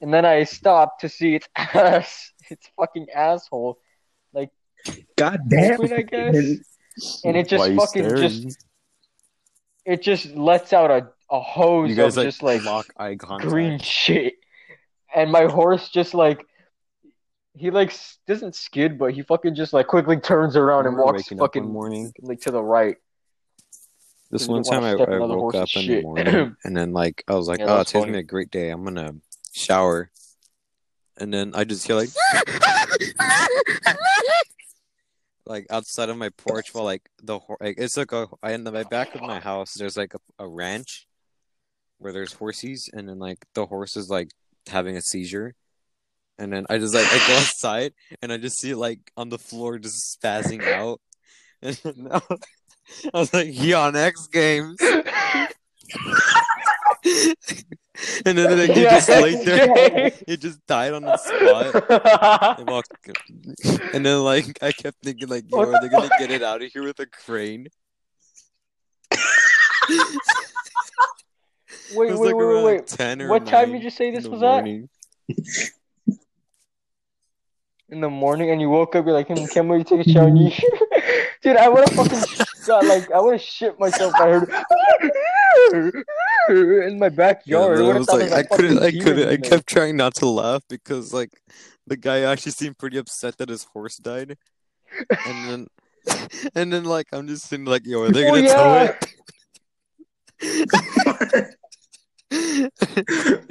and then I stop to see its ass, its fucking asshole, God damn. open, I guess, and it just fucking staring? just, it just lets out a a hose You guys of like, just like lock eye contact. green shit. And my horse just like he like doesn't skid, but he fucking just like quickly turns around and walks fucking morning. like to the right. This one time I, I woke up horse's in the morning and then like I was like, Yeah, oh, it's gonna be a great day. I'm gonna shower, and then I just hear like, like outside of my porch while like the hor- like it's like a I in the back of my house. There's like a, a ranch where there's horses, and then like the horse is like having a seizure. And then I just like I go outside and I just see it like on the floor just spazzing out. And I was, I was like, he on X Games. and then like, he just laid there. He just died on the spot. And, walked, and then like I kept thinking like, yo, are they gonna get it out of here with a crane? Wait, wait, like wait, wait, like ten or What time did you say this was at? In the morning, and you woke up, you're like, hmm, can't wait to take a shower. And you... Dude, I would have fucking got like, I would have shit myself. if I heard in my backyard. It I was sounded like, I couldn't, I couldn't, I kept trying not to laugh because like the guy actually seemed pretty upset that his horse died, and then, and then like I'm just sitting like, yo, are they Oh, gonna yeah. tow it? They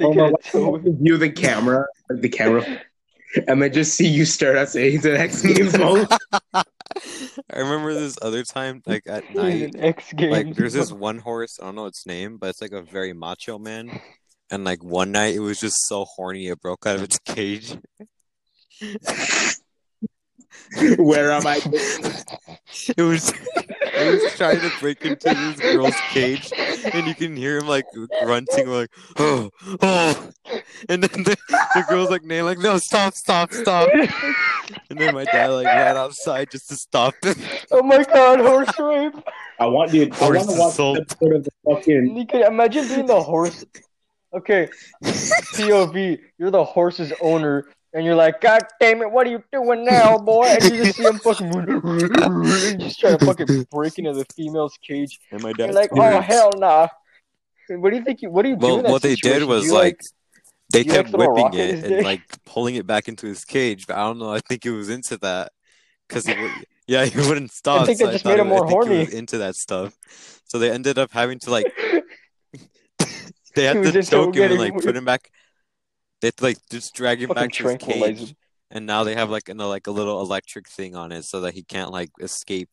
Oh my God. View the camera, like the camera, and then just see you stare at saying the X Games mode. I remember this other time, like at night, an X Games. like there's this one horse, I don't know its name, but it's like a very macho man. And like one night it was just so horny it broke out of its cage. Where am I? It was it was trying to break into this girl's cage and you can hear him like grunting like oh oh and then the, the girl's like name like no stop stop stop and then my dad like ran outside just to stop him. oh my god, horse rape! I want you. I Horse want to watch assault. the episode of the fucking. You could imagine being the horse. Okay, POV, you're the horse's owner, and you're like, God damn it, what are you doing now, boy? And you just see him fucking, and just trying to fucking break into the female's cage. And my You're dad like, oh hell nah. What do you think? You, what do you do? Well, in that what they did was Do you, like they kept like throw a rock whipping it and dick? like pulling it back into his cage, but I don't know. I think he was into that because he yeah, he wouldn't stop. I think so that just thought made him more I think he horny. into that stuff, so they ended up having to like they had to into choke him and getting like put him back. They had to like just drag him back to his cage, and now they have like an, like a little electric thing on it so that he can't like escape.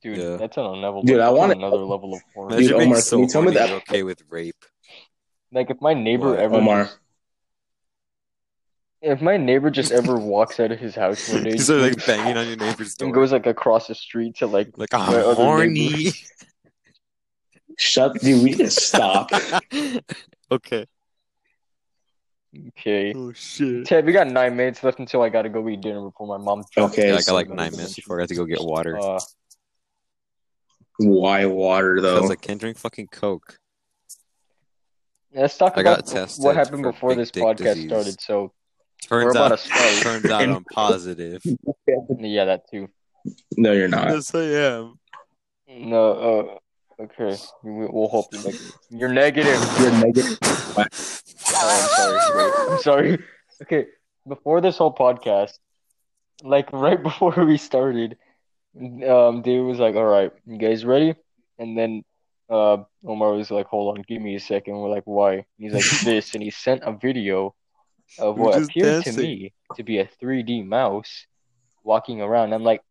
Dude, Yeah. that's on a level. Dude, I wanna- another level of horror. Imagine Dude, being Omar, so can you tell me that- you're okay with rape. Like if my neighbor What? ever, Omar. if my neighbor just ever walks out of his house one day He's like banging on your neighbor's door. and goes like across the street to like like my I'm horny. neighbors. Shut, dude. We need to stop. okay. okay. Oh shit. Ted, we got nine minutes left until I gotta go eat dinner before my mom. Okay, Yeah, I got like nine minutes before I have to go get water. Uh, Why water though? Because I can't drink fucking Coke. let's talk I about what happened before this podcast disease. started. So we're Turns about out, to start. turns out I'm positive. yeah, that too. no, you're not. yes, I am. No, uh, okay, we, we'll hope you're negative. You're negative. You're negative. Oh, I'm sorry. Wait, I'm sorry. Okay, before this whole podcast, like right before we started, um, David was like, "All right, you guys ready?" And then, uh, Omar was like, "Hold on, give me a second. We're like, "Why?" He's like, "This," and he sent a video of what appeared to me to be a 3D mouse walking around. I'm like,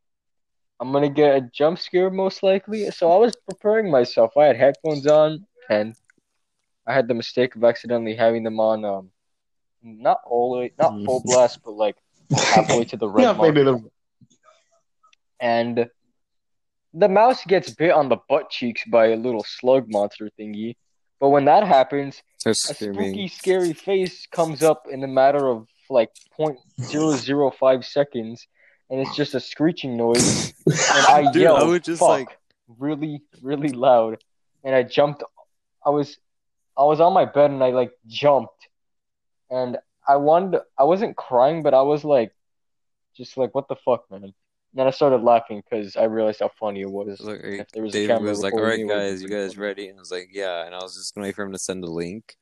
I'm gonna get a jump scare most likely. So I was preparing myself. I had headphones on and I had the mistake of accidentally having them on um not all the way not full blast but like halfway to the red Yeah, mark. maybe the And the mouse gets bit on the butt cheeks by a little slug monster thingy. But when that happens, a spooky, scary face comes up in a matter of like 0.005 seconds, and it's just a screeching noise. And I Dude, yelled, I would just "Fuck!" like really, really loud, and I jumped. I was, I was on my bed, and I like jumped, and I wanted. I wasn't crying, but I was like, just like, what the fuck, man. And then I started laughing because I realized how funny it was. Like, If there was a David camera was like, "All right, recording, it would be guys, you guys funny. ready?" And I was like, "Yeah." And I was just gonna wait for him to send the link,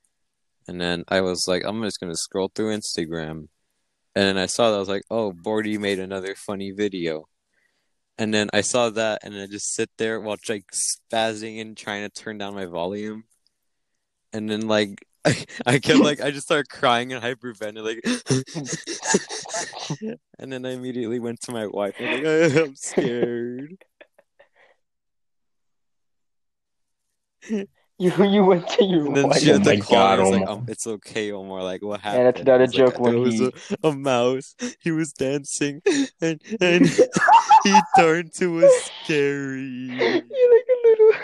and then I was like, "I'm just gonna scroll through Instagram," and I saw that I was like, "Oh, Bordy made another funny video," and then I saw that, and I just sit there while like spazzing and trying to turn down my volume, and then like. I, I kept like I just started crying and hyperventilating, and then I immediately went to my wife. I was like, I'm scared. You you went to your And then wife. she had Oh to my call God, me. I like, um, "It's okay, Omar. Like, what happened?" that's not a I was like, joke when there was he- a, a mouse. He was dancing, and and he turned to a scary. You're like a little.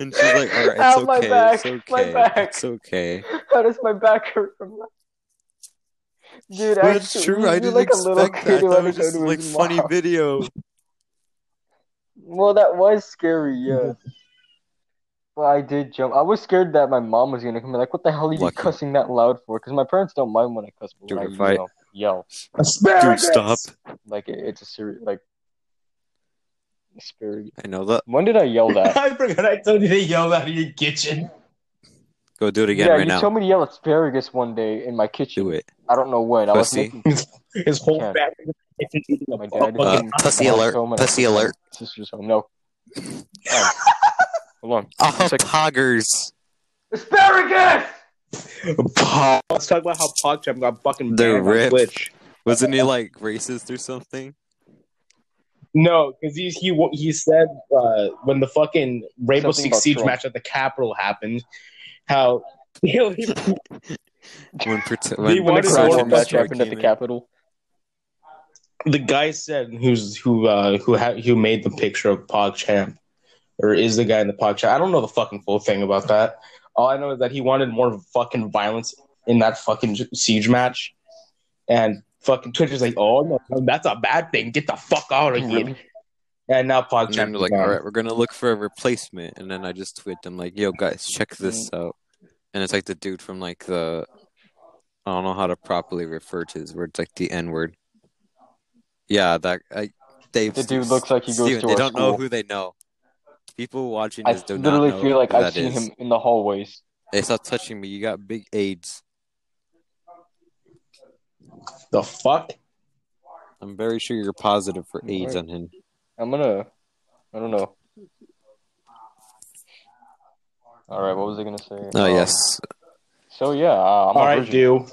And she's like, "All right, Ow, it's my okay. back, It's my okay. back. It's okay." How does my back hurt from that? Dude, it's actually, true. I didn't like a little expect that. That had was just like funny mom. video. Well, that was scary, yeah. But I did jump. I was scared that my mom was gonna come in. Like, what the hell are you Lucky. cussing that loud for? Because my parents don't mind when I cuss, but Dude, when I, if you know, yell, Dude, Asparagus! stop! like it, it's a serious like. Asparagus. I know that. When did I yell that? I forgot I told you to yell out of your kitchen. Go do it again yeah, right you now. told me to yell asparagus one day in my kitchen. Do it. I don't know when. I was Pussy. making His, his whole Can't. family was eating a my dad. fucking- came pussy alert, home pussy alert. Sister's home. No. Um, hold on. Oh, It's poggers. Asparagus. Pog. Let's talk about how PogChamp got fucking They're banned on. Twitch. Wasn't he like racist or something? No, because he he he said uh, when the fucking Rainbow Six Siege Trump. match at the Capitol happened, how he, When, prote- They when When the wanted Civil to War order match happened at the. Capitol. the guy said who's who uh, who ha- who made the picture of PogChamp or is the guy in the PogChamp. I don't know the fucking full thing about that. All I know is that he wanted more fucking violence in that fucking siege match, and fucking Twitter's like, "Oh no, that's a bad thing. Get the fuck out of here." And now And then PogChamp they're is like, all right, we're gonna look for a replacement. And then I just tweet them like, yo, guys, check this Mm. out. And it's like the dude from like the, I don't know how to properly refer to his word. It's like the N word. Yeah, that I, Dave. The dude looks like he goes Steven, to They don't know who they know. People watching I this do not literally know feel like I've seen is. him in the hallways. Hey, stop touching me. You got big AIDS. The fuck? I'm very sure you're positive for AIDS Right. on him. I'm gonna. I don't know. All right, what was I gonna say? Oh Um, yes. So yeah, uh, I'm All a right, dude.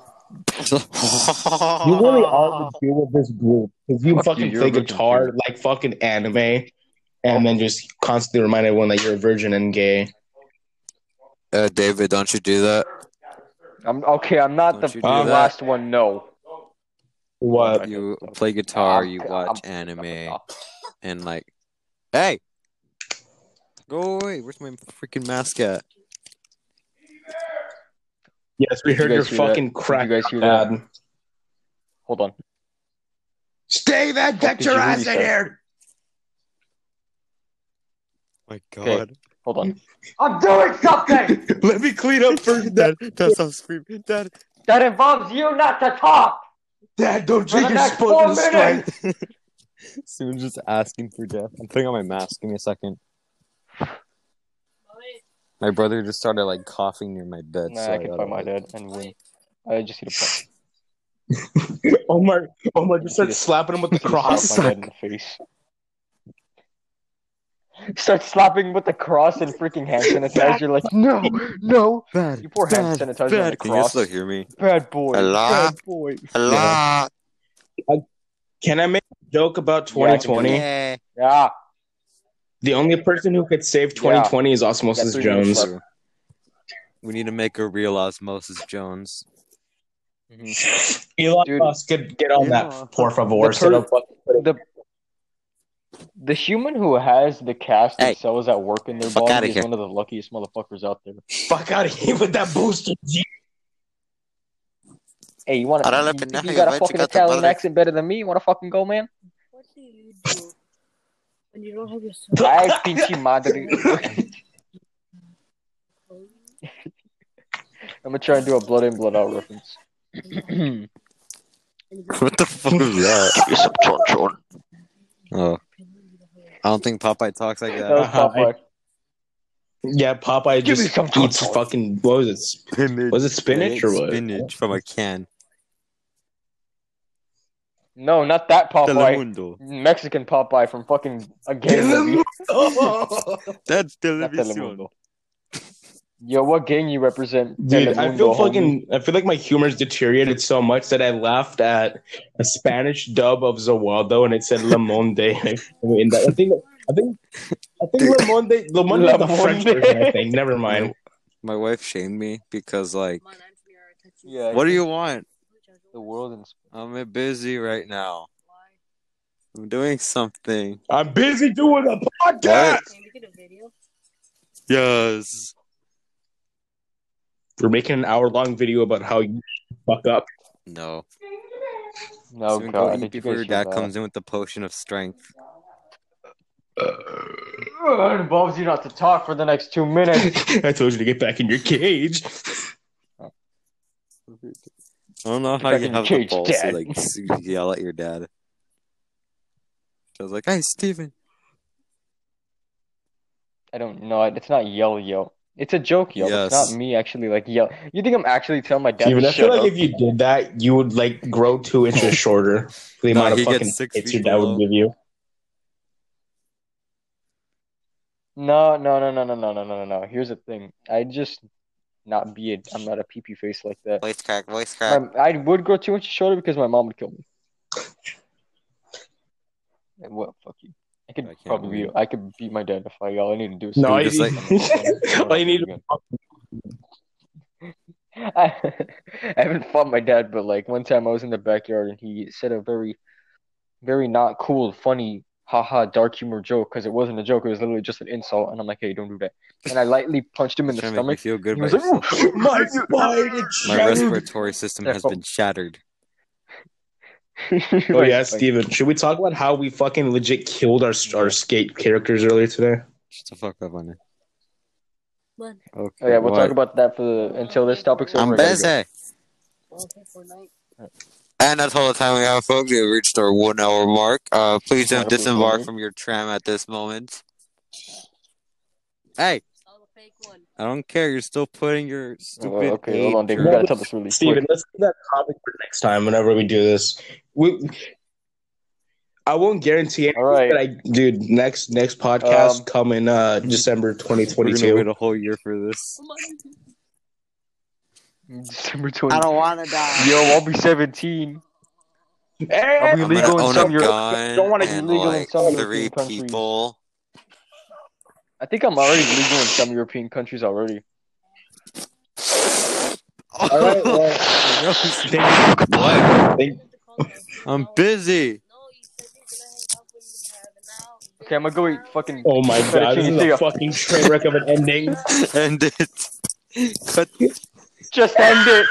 You really are the deal with this group because you Fuck fucking you're play guitar too. like fucking anime, and then just constantly remind everyone that you're a virgin and gay. Uh, David, don't you do that? I'm okay. I'm not Don't the you last one. No. What? You play guitar, I'm- you I'm- watch I'm- anime, and like, hey, go away! Where's my freaking mask at? Yes, we Did you heard your guys hear that? fucking Did crack. you guys hear that? Hold on. Stay that. Fuck Get did your ass in here. My God. Hold on. I'm doing something Let me clean up first. Dad, Dad, stop screaming, Dad. that involves you not to talk. Dad, don't For the take your next spot four in the strike. Someone's just asking for death. I'm putting on my mask. Give me a second. My brother just started like coughing near my bed. Nah, so I can gotta, find my like- dad and win. I just need to punch. Omar, Omar just starts slapping him with the Slap cross. my dad in the face. Start slapping with the cross and freaking hand sanitizer. You're Like, no, no. Bad, You pour hand bad, sanitizer on bad. the Can you cross. still hear me? Bad boy. Hello? Bad boy. Hello. Can I make a joke about Yeah, I can 2020? Yeah. Yeah. The only person who could save 2020 is Osmosis Yeah, three minutes Jones. left. We need to make a real Osmosis Jones. Elon Dude. Musk, get, get on Yeah. that, por favor. The Instead per- of fucking- The the human who has the cast Hey. of cells that work in their Fuck outta body is here. one of the luckiest motherfuckers out there. fuck out of here with that booster. G. Hey, you want to? Ahora la You, think pendeja you y got va a a fucking checar tu Italian madre. accent better than me? You want to fucking go, man? What do you do when you don't have your son? Ay, pinche madre. I'm gonna try and do a blood in, blood out reference. And you go, What the fuck is that? Give me some chon chon. Oh, I don't think Popeye talks like That that. Popeye. Yeah, Popeye Give just some eats chon-chon. fucking, what was it? Spinach. Was it spinach or what? Spinach from a can. No, not that Popeye. Telemundo. Mexican Popeye from fucking a gang movie. That's Not television. Telemundo. Yo, what gang you represent? Dude, I Telemundo, feel homie. fucking. I feel like my humor's deteriorated so much that I laughed at a Spanish dub of Zawaldo and it said Le Monde. I mean, that, I think. I think. I think Le Monde. Le Monde is the Le French version. I think. Never mind. My wife shamed me because, like, Come on, Anthony, or I text you. Yeah. what do you want? The world and I'm busy right now. I'm doing something. I'm busy doing a podcast. Can we get a video? Yes. We're making an hour long video about how you fuck up. No. no Soon go god. eat before your dad that? comes in with the potion of strength. Uh, It involves you not to talk for the next two minutes. I told you to get back in your cage. I don't know how Back you have cage, the balls to like yell at your dad. I was like, "Hey, Steven. I don't know. It's not yell yell. It's a joke yell. It's not me actually like yell. You think I'm actually telling my dad Steven, to I feel shut like up? if you did that, you would like grow two inches shorter. The No, amount of fucking six hits your dad below. would give you. No, no, no, no, no, no, no, no, no. Here's the thing. I just not be a. I'm not a pee pee face like that. Voice crack, voice crack." My, I would grow two inches shorter because my mom would kill me. And Well, fuck you. I could I probably believe. I could beat my dad if I. All I need to do is. No, Dude, you just like- all you need. I, I haven't fought my dad, but like one time I was in the backyard and he said a very, very not cool, funny, haha, dark humor joke because it wasn't a joke. It was literally just an insult, and I'm like, hey, don't do that. And I lightly punched him in the Trying to stomach. feel good He was like, yourself. My spine My respiratory system has been shattered. Oh yeah, Steven. Should we talk about how we fucking legit killed our our skate characters earlier today? Shut the fuck up on it. Okay. Oh yeah, we'll what? talk about that for the, until this topic's over. I'm I go. busy. Okay, And that's all the time we have, folks. We have reached our one hour mark. Uh, please don't disembark from your tram at this moment. Hey, Oh, the fake one. I don't care. You're still putting your Oh, stupid. okay, hold on, Dave. You age gotta tell this really Steven, quick. let's do that topic for next time whenever we do this. We, I won't guarantee anything, All right. but I, dude, next next podcast Um, coming uh December We're gonna wait a whole year for this. December 20. I don't want to die. Yo, I'll be 17. Hey! I'll be I'm legal in some a Europe- don't wanna be legal in some three European countries. People. I think I'm already legal in some European countries already. All right, well, No, thank you. what? I'm busy. No, you said you're gonna hang up when you have an out. Okay, I'm gonna go eat fucking. Oh my god, this is fettuccine a fucking train wreck of an ending. End it. Cut Just end it.